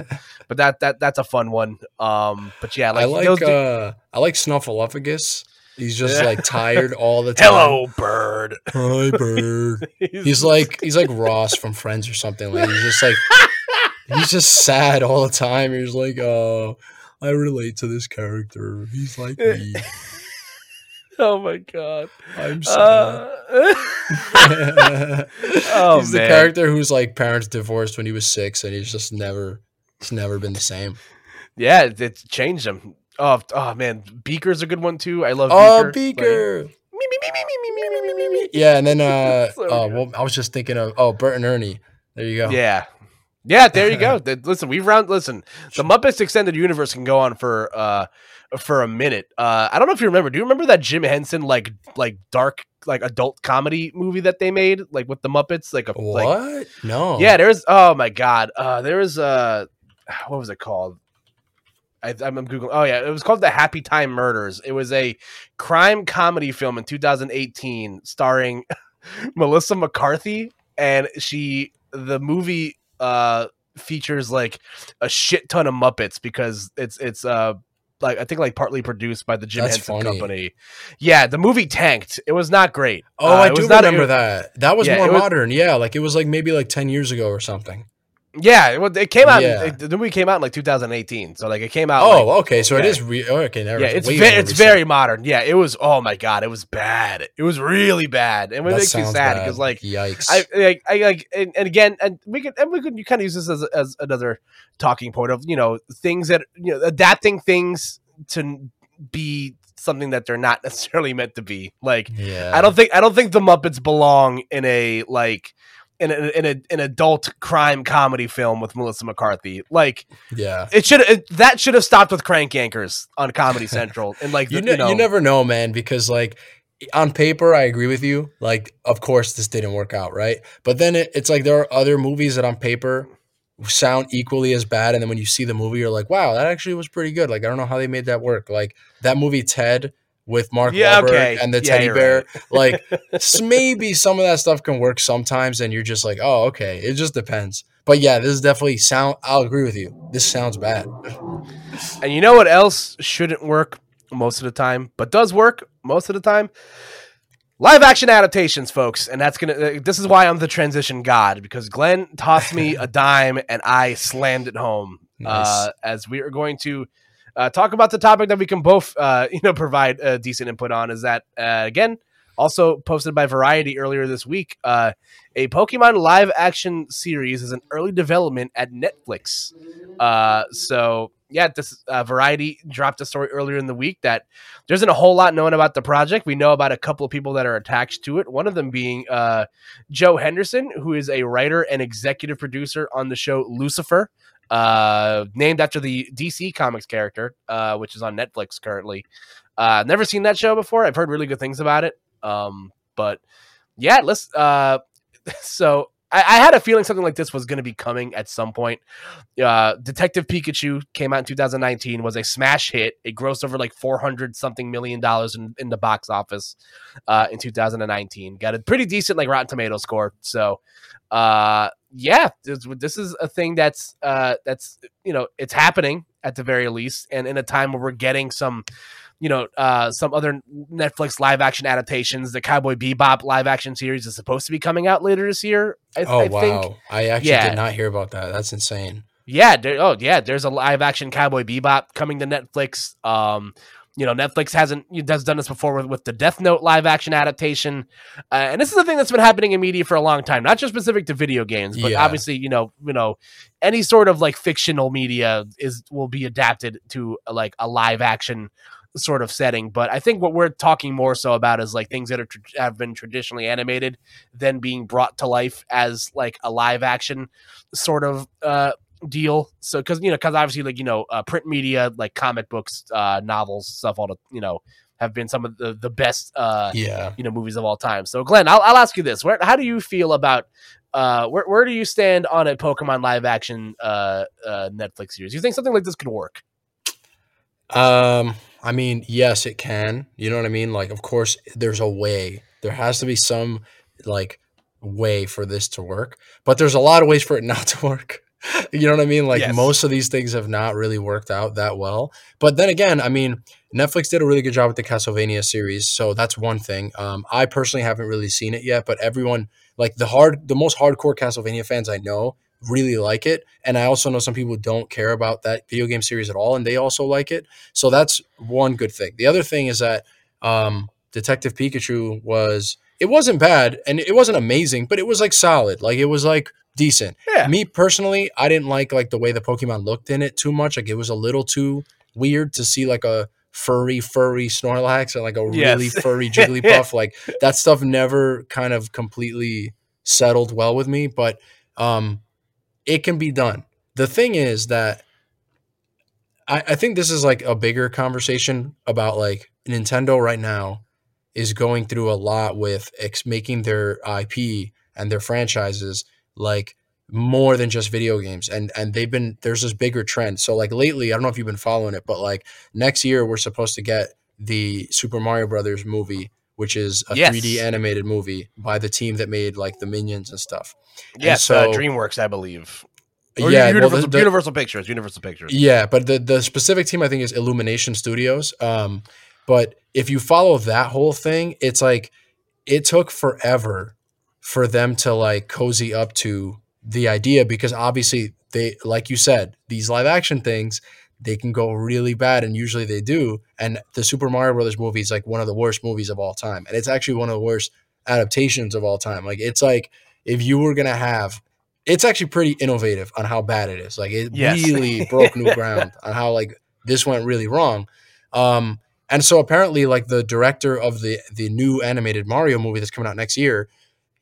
but that that that's a fun one. Um, but yeah, like, I like those uh, I like Snuffleupagus. He's just Yeah. like tired all the time. Hello, bird. Hi, bird. He's like he's like Ross from Friends or something. Like he's just like he's just sad all the time. He's like, oh, I relate to this character. He's like me. oh my god, I'm sad. Uh, oh, he's man. the character who's like parents divorced when he was six, and he's just never, it's never been the same. Yeah, it, changed him. Oh, oh man, Beaker's a good one too. I love. Oh, Beaker. Beaker. Like, yeah, and then uh, so uh well, I was just thinking of oh Bert and Ernie. There you go. Yeah, yeah, there you go. Listen, we've round. Listen, the Muppets Extended Universe can go on for uh for a minute. Uh, I don't know if you remember. Do you remember that Jim Henson like like dark like adult comedy movie that they made like with the Muppets? Like a What? like no. Yeah, there's. Oh my god. Uh, there was uh, what was it called? I, I'm, I'm googling. Oh yeah, it was called The Happy Time Murders. It was a crime comedy film in 2018 starring Melissa McCarthy, and she. The movie uh features like a shit ton of Muppets because it's it's uh like I think like partly produced by the Jim That's Henson funny. Company. Yeah, the movie tanked. It was not great. Oh, Uh, I do not- remember it- that. That was Yeah, more it was- modern. Yeah, like it was like maybe like ten years ago or something. Yeah, it, was- it came out. Yeah. It, the movie came out in like 2018, so like it came out. Oh, like, okay. So it yeah. is. Re- oh, okay, never. yeah, it's ve- it's recent. very modern. Yeah, it was. Oh my god, it was bad. It was really bad, and it That makes me sad because like yikes. I like I like and, and again and we could and we could you kind of use this as as another talking point of you know things that you know adapting things to be something that they're not necessarily meant to be. Like yeah. I don't think I don't think the Muppets belong in a like in a, in a an adult crime comedy film with Melissa McCarthy. Like Yeah. it should it, that should have stopped with Crank Yankers on Comedy Central and like You, the- ne- you know you never know, man, because like on paper, I agree with you. Like, of course, this didn't work out, right? But then it, it's like there are other movies that on paper sound equally as bad, and then when you see the movie, you're like, wow, that actually was pretty good. Like, I don't know how they made that work. Like that movie Ted with Mark Yeah, Wahlberg okay. and the Yeah, teddy bear. right. Like, maybe some of that stuff can work sometimes, and you're just like, oh, okay. It just depends. But yeah, this is definitely sound. I'll agree with you. This sounds bad. And you know what else shouldn't work most of the time, but does work most of the time? Live action adaptations, folks. And that's going to, this is why I'm the transition god because Glenn tossed me a dime and I slammed it home. Nice. Uh, as we are going to uh, talk about the topic that we can both, uh, you know, provide a decent input on is that, uh, again, also posted by Variety earlier this week, uh, a Pokemon live action series is in early development at Netflix. Uh, so yeah, this uh, Variety dropped a story earlier in the week that there isn't a whole lot known about the project. We know about a couple of people that are attached to it. One of them being uh, Joe Henderson, who is a writer and executive producer on the show Lucifer, uh, named after the DC Comics character, uh, which is on Netflix currently. Uh, never seen that show before. I've heard really good things about it. Um, but yeah, let's. Uh, so I, I had a feeling something like this was going to be coming at some point. Uh, Detective Pikachu came out in 2019, was a smash hit. It grossed over like 400 something million dollars in, in the box office uh, in 2019. Got a pretty decent like Rotten Tomato score. So, uh, yeah, this, this is a thing that's uh, that's you know it's happening at the very least, and in a time where we're getting some. You know, uh, some other Netflix live action adaptations. The Cowboy Bebop live action series is supposed to be coming out later this year. I, Oh I wow! think. I actually Yeah. did not hear about that. That's insane. Yeah. There, oh, yeah. There's a live action Cowboy Bebop coming to Netflix. Um, you know, Netflix hasn't has done this before with, with the Death Note live action adaptation, uh, and this is the thing that's been happening in media for a long time, not just specific to video games, but Yeah. obviously, you know, you know, any sort of like fictional media is will be adapted to like a live action sort of setting. But I think what we're talking more so about is like things that are tr- have been traditionally animated, then being brought to life as like a live action sort of uh deal so because you know because obviously like you know uh, print media like comic books uh novels stuff all the you know have been some of the the best uh Yeah. you know movies of all time so glenn i'll, I'll ask you this where how do you feel about uh where, where do you stand on a pokemon live action uh uh netflix series you think something like this could work Um, I mean, yes, it can. You know what I mean? Like, of course, there's a way. There has to be some like way for this to work, but there's a lot of ways for it not to work. You know what I mean? Like Yes. most of these things have not really worked out that well. But then again, I mean, Netflix did a really good job with the Castlevania series, so that's one thing. Um, I personally haven't really seen it yet, but everyone like the hard, the most hardcore Castlevania fans I know really like it, and I also know some people don't care about that video game series at all, and they also like it. So that's one good thing. The other thing is that um, Detective Pikachu was it wasn't bad and it wasn't amazing, but it was like solid. Like it was like decent. yeah Me personally, I didn't like like the way the Pokemon looked in it too much. Like it was a little too weird to see like a furry, furry Snorlax and like a Yes. really furry Jigglypuff. like that stuff never kind of completely settled well with me, but um it can be done. The thing is that I, I think this is like a bigger conversation about like Nintendo right now is going through a lot with ex- making their IP and their franchises like more than just video games and and they've been there's this bigger trend so like lately i don't know if you've been following it but like next year we're supposed to get the super mario brothers movie which is a Yes. 3d animated movie by the team that made like the minions and stuff yes so- uh, dreamworks i believe or yeah well, universal, the- the- universal pictures universal pictures Yeah, but the the specific team I think is Illumination Studios. Um, but if you follow that whole thing, it's like it took forever for them to like cozy up to the idea because obviously they like you said, these live action things they can go really bad and usually they do. And the Super Mario Brothers movie is like one of the worst movies of all time. And it's actually one of the worst adaptations of all time. Like it's like if you were gonna have it's actually pretty innovative on how bad it is. Like it Yes. really broke new ground on how like this went really wrong. Um, and so apparently, like the director of the the new animated Mario movie that's coming out next year,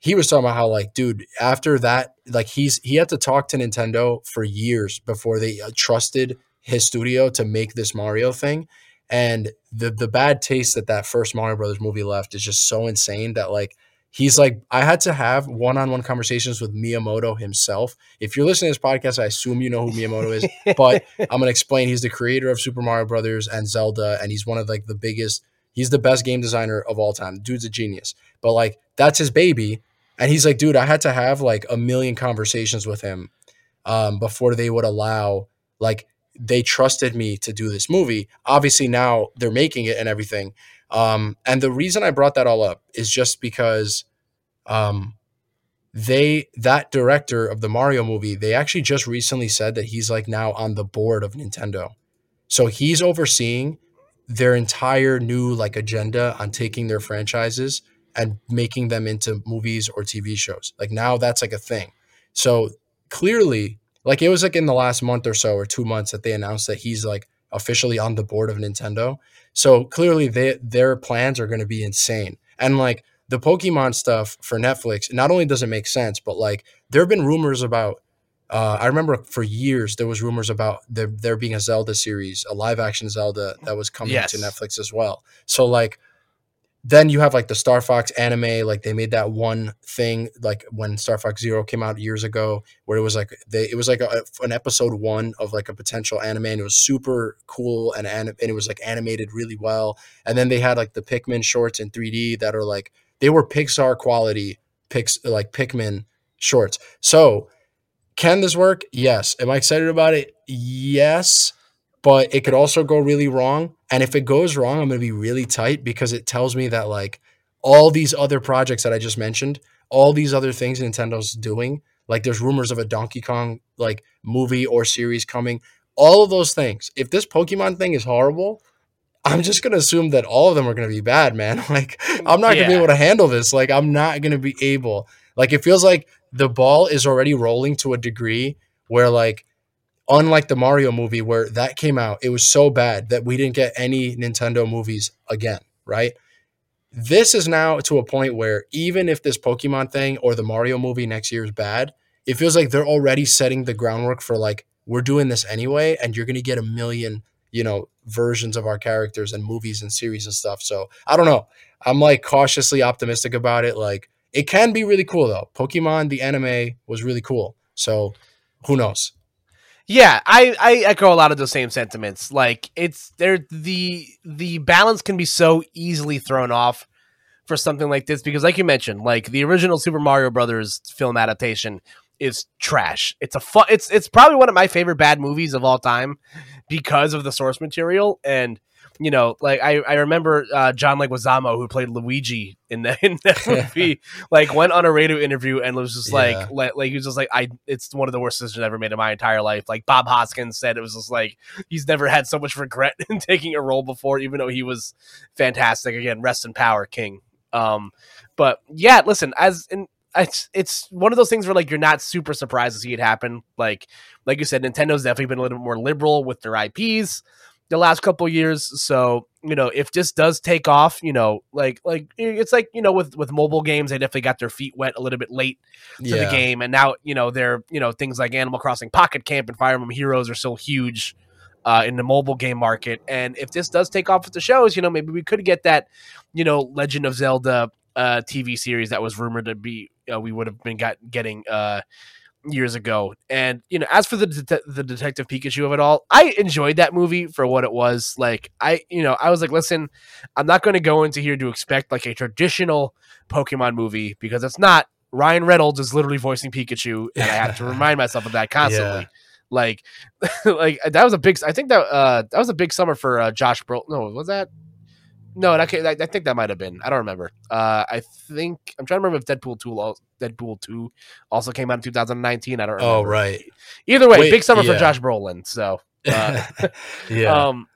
he was talking about how like, dude, after that, like he's he had to talk to Nintendo for years before they uh, trusted his studio to make this Mario thing. And the the bad taste that that first Mario Brothers movie left is just so insane that like he's like I had to have one on one conversations with Miyamoto himself. If you're listening to this podcast, I assume you know who Miyamoto is but I'm gonna explain. He's the creator of Super Mario Brothers and Zelda, and he's one of like the biggest. He's the best game designer of all time. Dude's a genius. But like that's his baby, and he's like, dude, I had to have like a million conversations with him um, before they would allow. Like they trusted me to do this movie. Obviously now they're making it and everything. Um, and the reason I brought that all up is just because um, they that director of the Mario movie, they actually just recently said that he's like now on the board of Nintendo. So he's overseeing their entire new like agenda on taking their franchises and making them into movies or TV shows. Like now that's like a thing. So clearly, like it was like in the last month or so or 2 months that they announced that he's like officially on the board of Nintendo. So clearly they their plans are going to be insane. And like the Pokemon stuff for Netflix, not only does it make sense, but like there have been rumors about. Uh, I remember for years there was rumors about there there being a Zelda series, a live action Zelda that was coming Yes. to Netflix as well. So like, then you have like the Star Fox anime, like they made that one thing like when Star Fox Zero came out years ago, where it was like they it was like a, an episode one of like a potential anime, and it was super cool and and it was like animated really well. And then they had like the Pikmin shorts in 3D that are like they were Pixar quality pix like Pikmin shorts. So can this work? Yes. Am I excited about it? Yes. But it could also go really wrong. And if it goes wrong, I'm going to be really tight because it tells me that like all these other projects that I just mentioned, all these other things Nintendo's doing, like there's rumors of a Donkey Kong like movie or series coming, all of those things. If this Pokemon thing is horrible, I'm just gonna assume that all of them are gonna be bad, man. Like I'm not gonna be able to handle this. Like I'm not gonna be able. Like it feels like the ball is already rolling to a degree where like unlike the Mario movie where that came out, it was so bad that we didn't get any Nintendo movies again, right? This is now to a point where even if this Pokemon thing or the Mario movie next year is bad, it feels like they're already setting the groundwork for like we're doing this anyway and you're going to get a million, you know, versions of our characters and movies and series and stuff. So, I don't know. I'm like cautiously optimistic about it. Like it can be really cool though. Pokemon the anime was really cool. So, who knows? Yeah, I, I echo a lot of those same sentiments. Like it's there the the balance can be so easily thrown off for something like this because like you mentioned, like the original Super Mario Brothers film adaptation is trash. It's a fun it's it's probably one of my favorite bad movies of all time because of the source material and you know, like I, I remember uh, John Leguizamo who played Luigi in the in that movie, like went on a radio interview and was just Yeah. like, like, like he was just like, I, it's one of the worst decisions I've ever made in my entire life. Like Bob Hoskins said, it was just like he's never had so much regret in taking a role before, even though he was fantastic. Again, rest in power, King. Um, but yeah, listen, as in it's it's one of those things where like you're not super surprised to see it happen. Like like you said, Nintendo's definitely been a little bit more liberal with their IPs the last couple years. So you know, if this does take off, you know, like like it's like you know with with mobile games, they definitely got their feet wet a little bit late to the game, and now you know they're you know things like Animal Crossing Pocket Camp and Fire Emblem Heroes are so huge. Uh, in the mobile game market, and if this does take off with the shows, you know, maybe we could get that, you know, Legend of Zelda uh, TV series that was rumored to be uh, we would have been got, getting uh, years ago. And you know, as for the det- the Detective Pikachu of it all, I enjoyed that movie for what it was. Like I, you know, I was like, listen, I'm not going to go into here to expect like a traditional Pokemon movie because it's not. Ryan Reynolds is literally voicing Pikachu, and I have to remind myself of that constantly. Yeah. Like, like that was a big. I think that uh that was a big summer for uh, Josh Brolin. No, was that? No, that, I I think that might have been. I don't remember. Uh, I think I'm trying to remember if Deadpool two, Deadpool two, also came out in 2019. I don't. remember. Oh, right. Either way, Wait, big summer for. Josh Brolin. So, uh, yeah. um,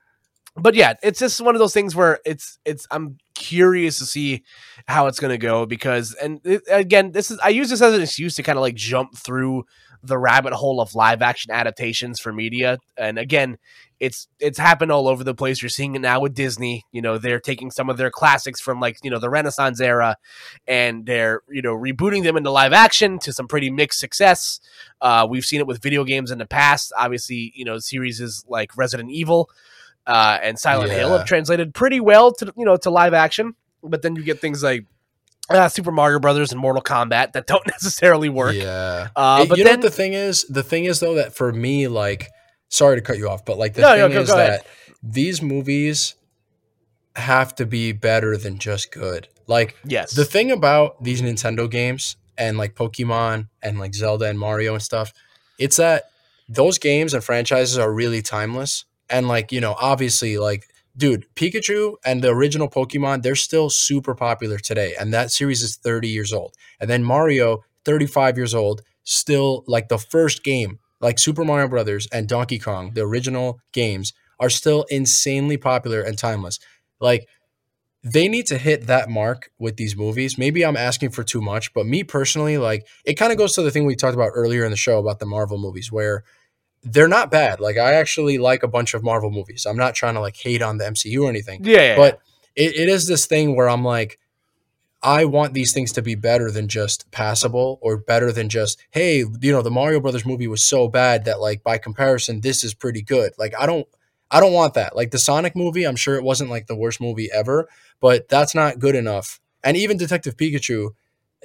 but yeah, it's just one of those things where it's it's. I'm curious to see how it's going to go because, and it, again, this is I use this as an excuse to kind of like jump through the rabbit hole of live action adaptations for media. And again, it's it's happened all over the place. You're seeing it now with Disney. You know, they're taking some of their classics from like you know the Renaissance era, and they're you know rebooting them into live action to some pretty mixed success. Uh, we've seen it with video games in the past. Obviously, you know series is like Resident Evil uh, and Silent Hill have translated pretty well to you know to live action. But then you get things like uh, Super Mario Brothers and Mortal Kombat that don't necessarily work. Yeah. Uh, but you know then what the thing is? The thing is though that for me, like, sorry to cut you off, but like the No, no, thing go- is go that ahead. these movies have to be better than just good. Like yes, the thing about these Nintendo games and like Pokemon and like Zelda and Mario and stuff, it's that those games and franchises are really timeless. And like, you know, obviously like dude, Pikachu and the original Pokemon, they're still super popular today. And that series is 30 years old. And then Mario, 35 years old, still like the first game, like Super Mario Brothers and Donkey Kong, the original games, are still insanely popular and timeless. Like they need to hit that mark with these movies. Maybe I'm asking for too much, but me personally, like it kind of goes to the thing we talked about earlier in the show about the Marvel movies where they're not bad. Like I actually like a bunch of Marvel movies. I'm not trying to like hate on the MCU or anything. yeah, yeah, But it, it is this thing where I'm like, I want these things to be better than just passable or better than just, hey, you know, the Mario Brothers movie was so bad that like by comparison, this is pretty good. Like I don't I don't want that. Like the Sonic movie, I'm sure it wasn't like the worst movie ever, but that's not good enough. And even Detective Pikachu,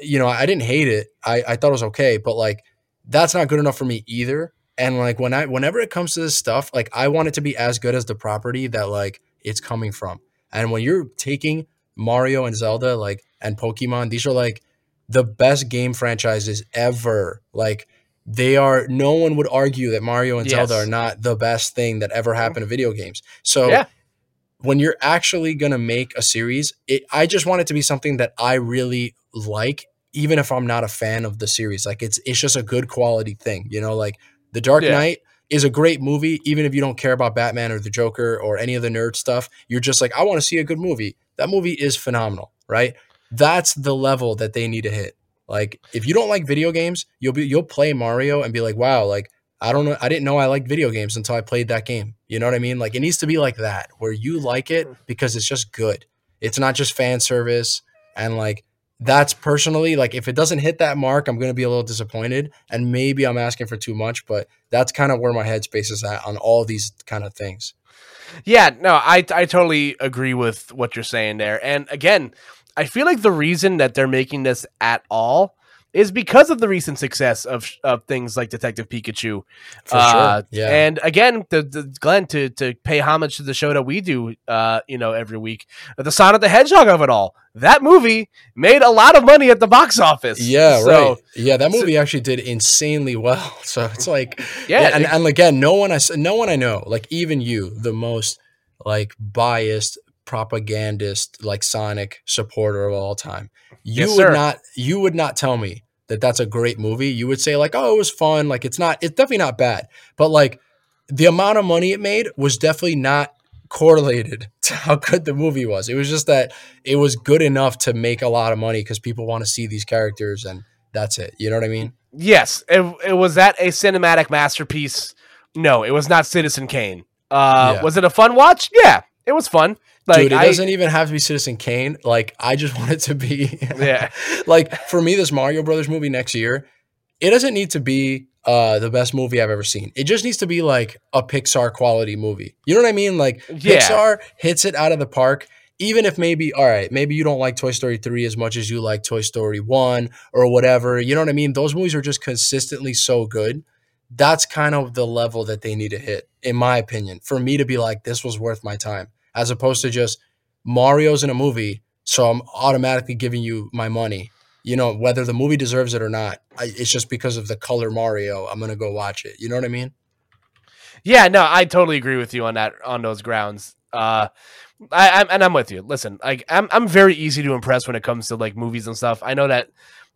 you know, I didn't hate it. I, I thought it was okay, but like that's not good enough for me either. And like when I whenever it comes to this stuff, like I want it to be as good as the property that like it's coming from. And when you're taking Mario and Zelda, like and Pokemon, these are like the best game franchises ever. Like they are no one would argue that Mario and Zelda are not the best thing that ever happened to video games. So Yeah. when you're actually gonna make a series, it I just want it to be something that I really like, even if I'm not a fan of the series. Like it's it's just a good quality thing, you know, like the Dark Yeah. Knight is a great movie, even if you don't care about Batman or the Joker or any of the nerd stuff. You're just like, I want to see a good movie. That movie is phenomenal, right? That's the level that they need to hit. Like, if you don't like video games, you'll be you'll play Mario and be like, wow, like I don't know, I didn't know I liked video games until I played that game. You know what I mean? Like, it needs to be like that, where you like it because it's just good. It's not just fan service and like that's personally like if it doesn't hit that mark, I'm going to be a little disappointed, and maybe I'm asking for too much. But that's kind of where my headspace is at on all these kind of things. Yeah, no, I I totally agree with what you're saying there. And again, I feel like the reason that they're making this at all is because of the recent success of of things like Detective Pikachu. For Uh, sure. Yeah. And again, the, the Glenn to to pay homage to the show that we do, uh, you know, every week, the Sonic the Hedgehog of it all. That movie made a lot of money at the box office. yeah, So, right. Yeah, that so- actually did insanely well. So it's like, Yeah, and, it- and again, no one I no one I know, like even you, the most like biased propagandist, like Sonic supporter of all time, you Yes, would sir. not you would not tell me that that's a great movie. You would say like, oh, it was fun. Like it's not. It's definitely not bad. But like the amount of money it made was definitely not correlated to how good the movie was. It was just that it was good enough to make a lot of money because people want to see these characters and that's it. You know what I mean? Yes, it, it was that a cinematic masterpiece. No, it was not Citizen Kane. Uh, Yeah. Was it a fun watch? Yeah, it was fun. Like Dude, it I, doesn't even have to be Citizen Kane. Like I just want it to be Yeah. like for me this Mario Brothers movie next year, it doesn't need to be uh the best movie I've ever seen. It just needs to be like a Pixar quality movie. You know what I mean? Like Yeah. Pixar hits it out of the park. Even if maybe, all right, maybe you don't like Toy Story 3 as much as you like Toy Story 1 or whatever. You know what I mean? Those movies are just consistently so good. That's kind of the level that they need to hit, in my opinion, for me to be like, this was worth my time, as opposed to just Mario's in a movie, so I'm automatically giving you my money. You know, whether the movie deserves it or not, I, it's just because of the color Mario. I'm gonna go watch it. You know what I mean? Yeah, no, I totally agree with you on that on those grounds. Uh, I, I'm and I'm with you. Listen, like I'm I'm very easy to impress when it comes to like movies and stuff. I know that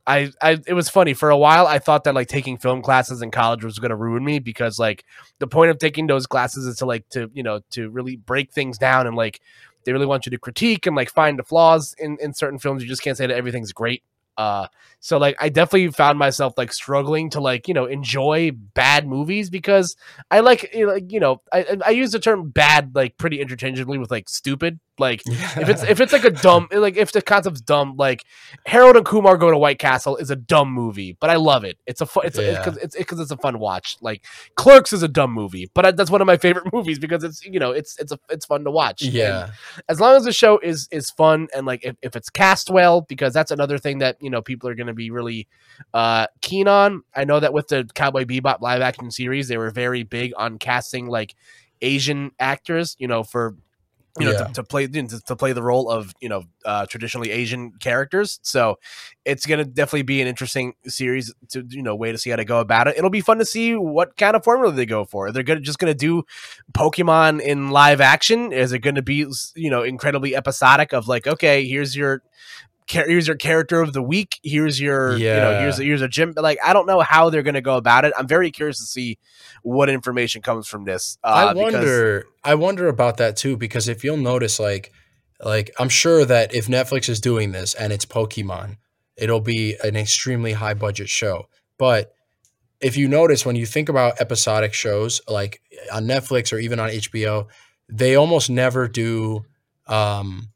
I I it was funny for a while. I thought that like taking film classes in college was going to ruin me because like the point of taking those classes is to like to you know to really break things down and like they really want you to critique and like find the flaws in in certain films. You just can't say that everything's great. Uh, so like I definitely found myself like struggling to like you know enjoy bad movies because I like you know, I- I use the term bad like pretty interchangeably with like stupid like if it's if it's like a dumb like if the concept's dumb like Harold and Kumar go to White Castle is a dumb movie but I love it. It's a fun it's Yeah. because it's because it's a fun watch. Like Clerks is a dumb movie but I, that's one of my favorite movies because it's you know it's it's a it's fun to watch. And yeah, as long as the show is is fun and like if, if it's cast well because that's another thing that you know people are going to be really uh keen on. I know that with the cowboy bebop live action series they were very big on casting like asian actors you know for you know Yeah. to, to play to, to play the role of you know uh traditionally asian characters so it's going to definitely be an interesting series to you know way to see how to go about it it'll be fun to see what kind of formula they go for they're gonna just going to do Pokemon in live action? Is it going to be you know incredibly episodic of like okay, here's your here's your character of the week, here's your you know here's Yeah. here's a gym. Like I don't know how they're going to go about it. I'm very curious to see what information comes from this. Uh, I because- wonder. I wonder about that too because if you'll notice, like, like I'm sure that if Netflix is doing this and it's Pokemon, it'll be an extremely high budget show. But if you notice when you think about episodic shows like on Netflix or even on HBO, they almost never do. Um,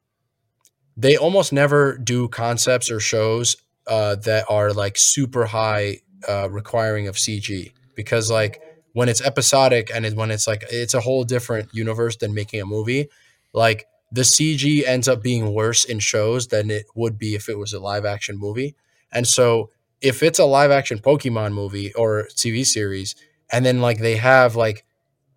they almost never do concepts or shows uh, that are like super high uh, requiring of CG because like when it's episodic and it, when it's like it's a whole different universe than making a movie like the cg ends up being worse in shows than it would be if it was a live action movie. And so if it's a live action pokemon movie or tv series and then like they have like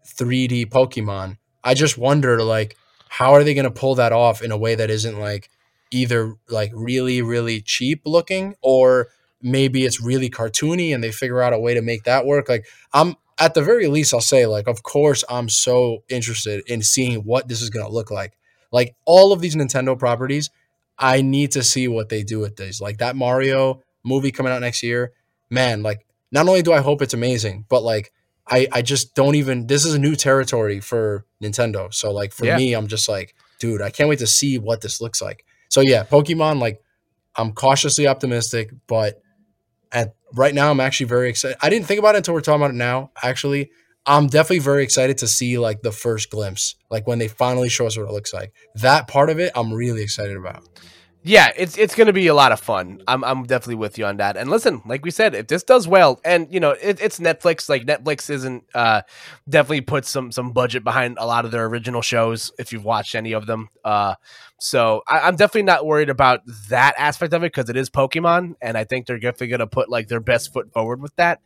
3d pokemon i just wonder like how are they going to pull that off in a way that isn't like either like really really cheap looking or maybe it's really cartoony and they figure out a way to make that work? Like i'm at the very least i'll say like of course i'm so interested in seeing what this is going to look like. Like all of these nintendo properties i need to see what they do with these. Like that mario movie coming out next year man like not only do i hope it's amazing but like I I just don't even. This is a new territory for Nintendo. So like for Yeah. me, I'm just like, dude, I can't wait to see what this looks like. So yeah, Pokemon. Like I'm cautiously optimistic, but at right now, I'm actually very excited. I didn't think about it until we're talking about it now. Actually, I'm definitely very excited to see like the first glimpse, like when they finally show us what it looks like. That part of it, I'm really excited about. Yeah, it's it's gonna be a lot of fun. I'm I'm definitely with you on that. And listen, like we said, if this does well, and you know, it, it's Netflix. Like Netflix isn't uh definitely put some some budget behind a lot of their original shows. If you've watched any of them, uh, so I, I'm definitely not worried about that aspect of it because it is Pokemon, and I think they're definitely gonna put like their best foot forward with that.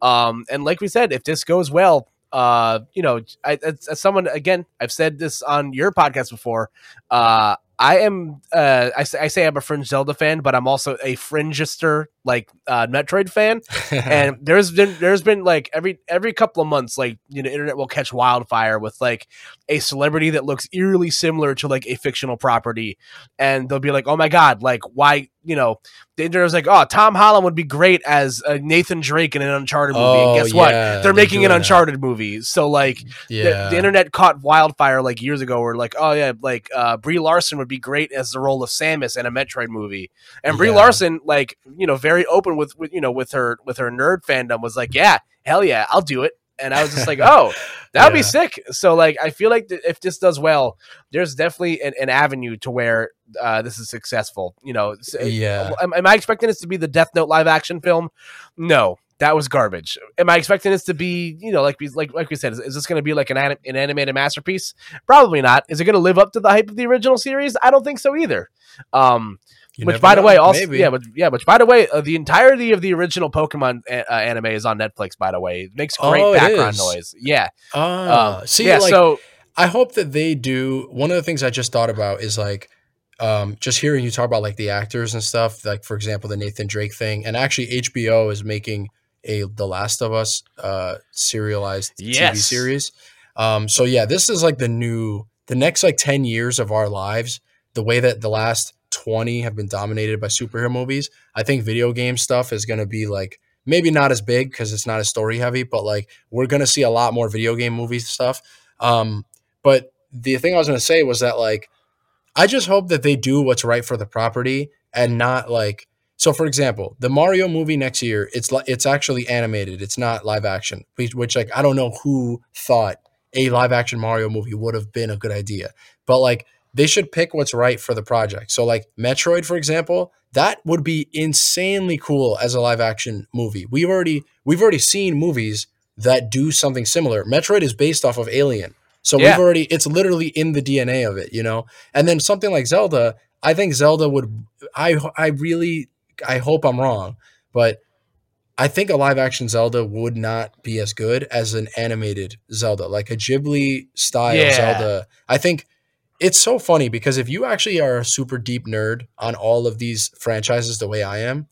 Um, and like we said, if this goes well, uh, you know, I, as, as someone again, I've said this on your podcast before. Uh, I am, uh, I, say, I say I'm a fringe Zelda fan, but I'm also a fringester like uh, Metroid fan. and there's been there's been like every every couple of months, like you know, internet will catch wildfire with like a celebrity that looks eerily similar to like a fictional property, and they'll be like, oh my god, like why you know, the internet was like, oh, Tom Holland would be great as uh, Nathan Drake in an Uncharted movie. Oh, and guess what? They're they're making an doing that. Uncharted movie. So like yeah, the, the internet caught wildfire like years ago where like oh yeah like uh brie larson would be great as the role of samus in a metroid movie and brie Yeah. larson like you know very open with, with you know with her with her nerd fandom was like yeah hell yeah i'll do it. And i was just like oh that would be sick. So like i feel like th- if this does well there's definitely an, an avenue to where uh this is successful you know Yeah. am, am i expecting this to be the death note live action film? No that was garbage. Am I expecting this to be, you know, like we like like we said, is, is this going to be like an anim- an animated masterpiece? Probably not. Is it going to live up to the hype of the original series? I don't think so either. Um, You which, by the way, also maybe. yeah, but yeah, which by the way, uh, the entirety of the original Pokemon uh, anime is on Netflix. By the way, it makes great Oh, background is? noise. Yeah. Ah, Um, see, yeah. like, so I hope that they do. One of the things I just thought about is like, um, just hearing you talk about like the actors and stuff. Like, for example, the Nathan Drake thing, and actually HBO is making a The Last of Us uh, serialized TV series. Um, so yeah, this is like the new, the next like ten years of our lives. The way that the last twenty have been dominated by superhero movies, I think video game stuff is going to be like maybe not as big because it's not as story heavy, but like we're going to see a lot more video game movie stuff. Um, but the thing I was going to say was that like I just hope that they do what's right for the property and not like so for example, the Mario movie next year, it's like it's actually animated. It's not live action, which, which like I don't know who thought a live action Mario movie would have been a good idea. But like they should pick what's right for the project. So like Metroid for example, that would be insanely cool as a live action movie. We've already we've already seen movies that do something similar. Metroid is based off of Alien. So Yeah. we've already it's literally in the DNA of it, you know. And then something like Zelda, I think Zelda would I I really I hope I'm wrong, but I think a live action Zelda would not be as good as an animated Zelda, like a Ghibli style Yeah. Zelda. I think it's so funny because if you actually are a super deep nerd on all of these franchises the way I am,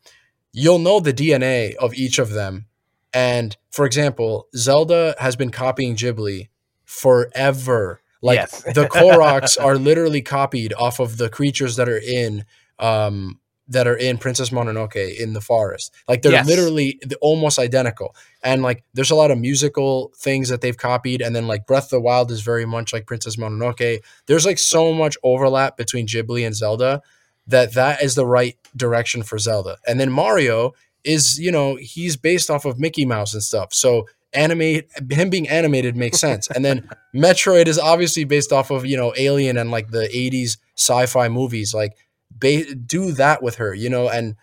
you'll know the DNA of each of them. And for example, Zelda has been copying Ghibli forever. Like Yes. the Koroks are literally copied off of the creatures that are in um that are in Princess Mononoke in the forest. Like they're Yes. literally almost identical. And like there's a lot of musical things that they've copied and then like Breath of the Wild is very much like Princess Mononoke. There's like so much overlap between Ghibli and Zelda that that is the right direction for Zelda. And then Mario is, you know, he's based off of Mickey Mouse and stuff. So animate him being animated makes sense. And then Metroid is obviously based off of, you know, Alien and like the 80s sci-fi movies. Like ba- do that with her, you know, and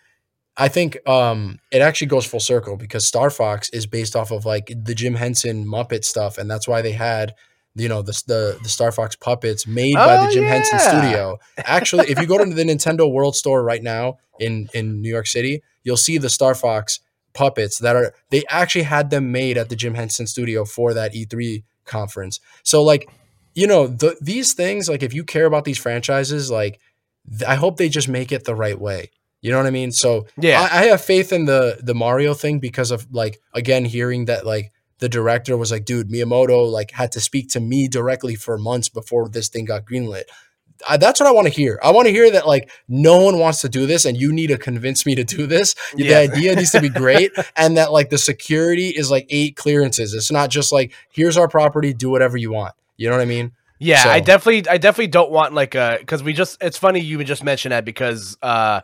I think um it actually goes full circle because Star Fox is based off of like the Jim Henson Muppet stuff and that's why they had you know the the, the Star Fox puppets made by Oh, the Jim Henson studio. Actually, if you go to the Nintendo World Store right now in in New York City, you'll see the Star Fox puppets that are they actually had them made at the Jim Henson studio for that E3 conference. So like, you know, the, these things like if you care about these franchises, like I hope they just make it the right way. You know what I mean? So Yeah. I, I have faith in the the Mario thing because of like again hearing that like the director was like, dude, Miyamoto like had to speak to me directly for months before this thing got greenlit. I, that's what I want to hear. I want to hear that like no one wants to do this, and you need to convince me to do this. The idea needs to be great, and that like the security is like eight clearances. It's not just like here's our property, do whatever you want. You know what I mean? Yeah, I definitely, I definitely don't want like a because we just. It's funny you would just mention that because uh,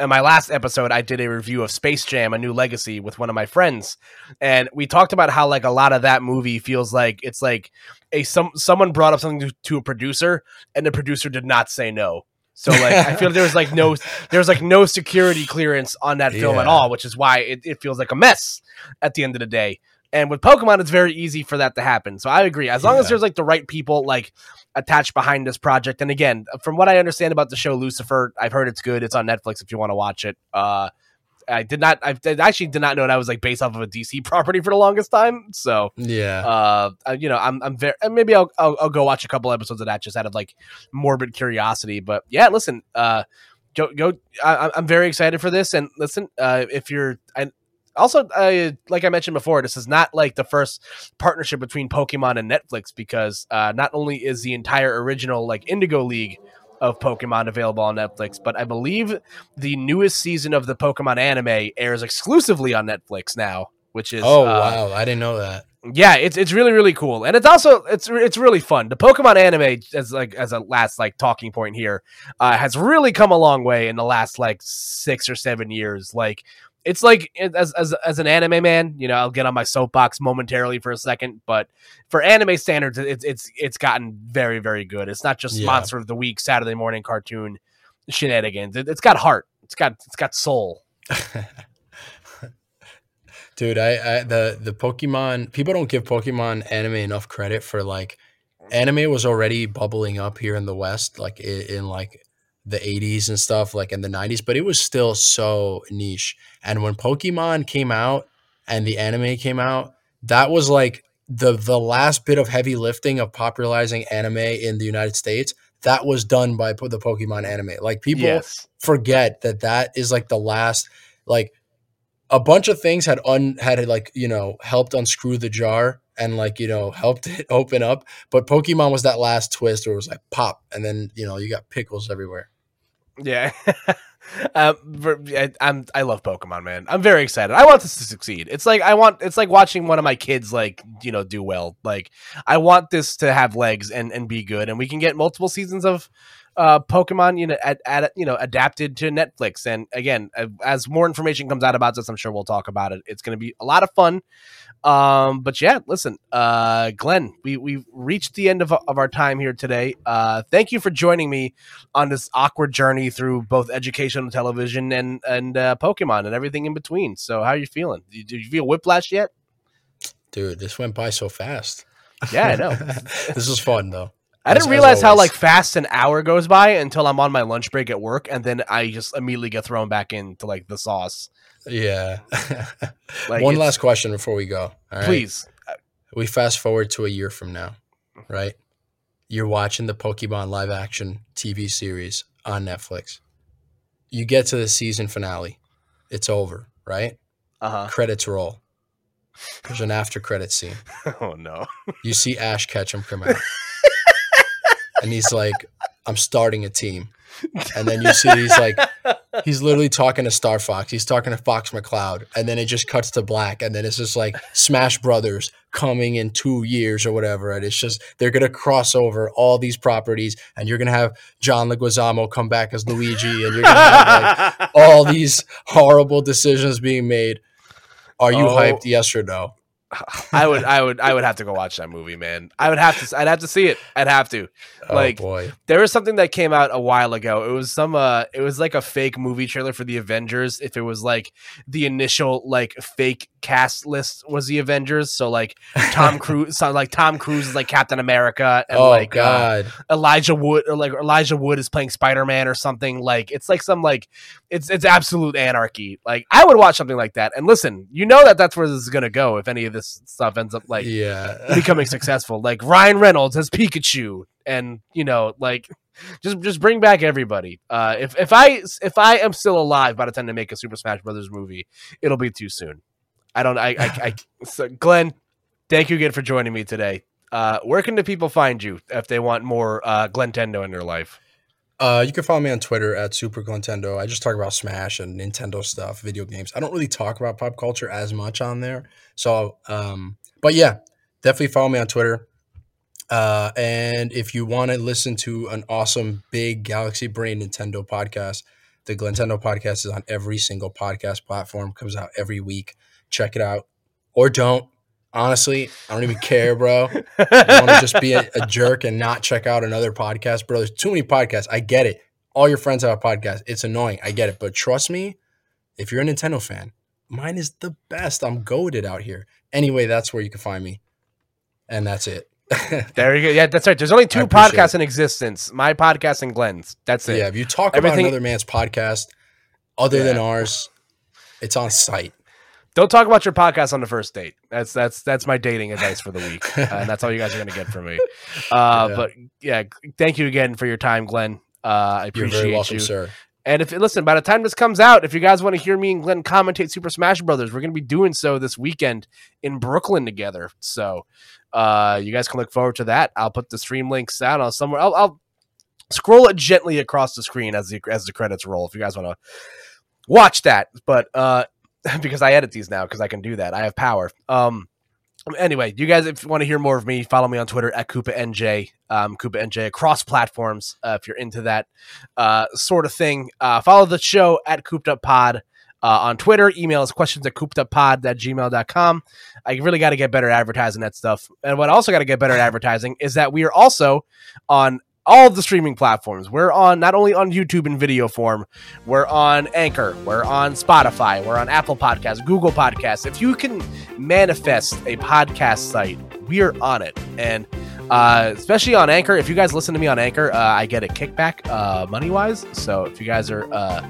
in my last episode I did a review of Space Jam: A New Legacy with one of my friends, and we talked about how like a lot of that movie feels like it's like a some someone brought up something to, to a producer and the producer did not say no. So like I feel there was like no there was like no security clearance on that film at all, which is why it, it feels like a mess at the end of the day. And with Pokemon, it's very easy for that to happen. So I agree. As long as there's like the right people like attached behind this project. And again, from what I understand about the show Lucifer, I've heard it's good. It's on Netflix if you want to watch it. Uh I did not I actually did not know that I was like based off of a DC property for the longest time. So Yeah. uh, you know, I'm I'm very and maybe I'll, I'll I'll go watch a couple episodes of that just out of like morbid curiosity. But yeah, listen, uh, go go. I, I'm very excited for this. And listen, uh, if you're, I also uh, like I mentioned before, this is not like the first partnership between Pokemon and Netflix because uh, not only is the entire original like Indigo League of Pokemon available on Netflix, but I believe the newest season of the Pokemon anime airs exclusively on Netflix now. Which is oh uh, wow, I didn't know that. yeah, it's it's really really cool, and it's also it's it's really fun. The Pokemon anime, as like as a last like talking point here, uh, has really come a long way in the last like six or seven years. Like it's like eh, as as as an anime man, you know, I'll get on my soapbox momentarily for a second, but for anime standards, it's it's it's gotten very very good. It's not just Yeah. monster of the week, Saturday morning cartoon shenanigans. It, it's got heart. It's got it's got soul. Dude, I, I the the Pokemon people don't give Pokemon anime enough credit for like anime was already bubbling up here in the West, like in, in like the 80s and stuff, like in the 90s, but it was still so niche. And when Pokemon came out and the anime came out, that was like the the last bit of heavy lifting of popularizing anime in the United States. That was done by the Pokemon anime. Like people yes. forget that that is like the last like a bunch of things had un had like you know helped unscrew the jar and like you know helped it open up but pokemon was that last twist where it was like pop and then you know you got pickles everywhere Yeah. um, ver- I, I'm I love Pokemon, man. I'm very excited. I want this to succeed. It's like I want it's like watching one of my kids like, you know, do well. Like I want this to have legs and and be good and we can get multiple seasons of uh Pokemon, you know, at, at you know, adapted to Netflix. And again, uh, as more information comes out about this, I'm sure we'll talk about it. It's going to be a lot of fun. Um, but yeah, listen, uh, Glenn, we we've reached the end of, of our time here today. Uh, thank you for joining me on this awkward journey through both educational television and and uh, Pokemon and everything in between. So, how are you feeling? Did you feel whiplash yet? dude this went by so fast Yeah, I know. this was fun though I didn't realize how like fast an hour goes by until I'm on my lunch break at work, and then I just immediately get thrown back into like the sauce. yeah Like, one last question before we go all right please. we fast forward to a year from now right you're watching the pokemon live action tv series on netflix you get to the season finale it's over right Uh-huh. credits roll. There's an after credit scene. Oh no. You see Ash Ketchum come out. and he's like, I'm starting a team. And then you see he's like, he's literally talking to Star Fox. He's talking to Fox McCloud. And then it just cuts to black. And then it's just like Smash Brothers coming in two years or whatever. And it's just, they're going to cross over all these properties. And you're going to have John Leguizamo come back as Luigi. And you're going to have like all these horrible decisions being made. Are you Oh. hyped? Yes or no? I would, I would, I would have to go watch that movie, man. I would have to, I'd have to see it. I'd have to. Oh Like, boy. There was something that came out a while ago. It was some uh it was like a fake movie trailer for the Avengers. If it was like the initial like fake cast list was the Avengers. So like Tom Cruise so like Tom Cruise is like Captain America and oh like uh, God. Elijah Wood or like Elijah Wood is playing Spider-Man or something. Like it's like some like it's it's absolute anarchy. Like I would watch something like that. And listen, you know that that's where this is going to go if any of this stuff ends up like yeah. becoming successful. Like Ryan Reynolds as Pikachu, and you know, like just just bring back everybody. Uh, if if I if I am still alive by the time they make a Super Smash Brothers movie, it'll be too soon. I don't. I. I. I so Glenn, thank you again for joining me today. Uh, where can the people find you if they want more uh, Glenn Tendo in their life? Uh, you can follow me on Twitter at Super Nintendo. I just talk about Smash and Nintendo stuff, video games. I don't really talk about pop culture as much on there. So, um, but yeah, definitely follow me on Twitter. Uh, and if you want to listen to an awesome big Galaxy Brain Nintendo podcast, the Glintendo podcast is on every single podcast platform. Comes out every week. Check it out, or don't. Honestly, I don't even care, bro. I want to just be a, a, jerk and not check out another podcast, bro. There's too many podcasts. I get it. All your friends have a podcast. It's annoying. I get it. But trust me, if you're a Nintendo fan, mine is the best. I'm goaded out here. Anyway, that's where you can find me. And that's it. there you go. Yeah, that's right. There's only two podcasts it. in existence. My podcast and Glenn's. That's it. Yeah, if you talk Everything... about another man's podcast other yeah. than ours, it's on sight. Don't talk about your podcast on the first date. That's that's that's my dating advice for the week, uh, and that's all you guys are going to get from me. Uh, yeah. But yeah, thank you again for your time, Glenn. Uh, I appreciate You're very welcome, you. sir. And if listen, by the time this comes out, if you guys want to hear me and Glenn commentate Super Smash Brothers, we're going to be doing so this weekend in Brooklyn together. So uh, you guys can look forward to that. I'll put the stream links out on somewhere. I'll, I'll scroll it gently across the screen as the as the credits roll. If you guys want to watch that, but uh, because I edit these now because I can do that. I have power. Um, anyway, you guys, if you want to hear more of me, follow me on Twitter at Koopa NJ, um, Koopa NJ across platforms. Uh, if you're into that uh, sort of thing, uh, follow the show at Cooped Up Pod. Uh, on Twitter, email us questions at coopeduppod at gmail.com. I really got to get better at advertising that stuff. And what I also got to get better at advertising is that we are also on all the streaming platforms. We're on not only on YouTube in video form, we're on Anchor, we're on Spotify, we're on Apple Podcasts, Google Podcasts. If you can manifest a podcast site, we are on it. And uh, especially on Anchor, if you guys listen to me on Anchor, uh, I get a kickback uh, money wise. So if you guys are, uh,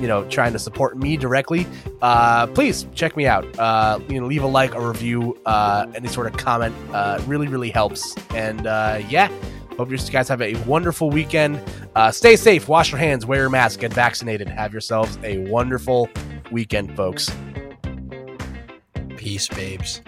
you know, trying to support me directly, uh, please check me out. Uh, you know, leave a like, a review, uh, any sort of comment. Uh, really, really helps. And uh, yeah, Hope you guys have a wonderful weekend. Uh, stay safe, wash your hands, wear your mask, get vaccinated. Have yourselves a wonderful weekend, folks. Peace, babes.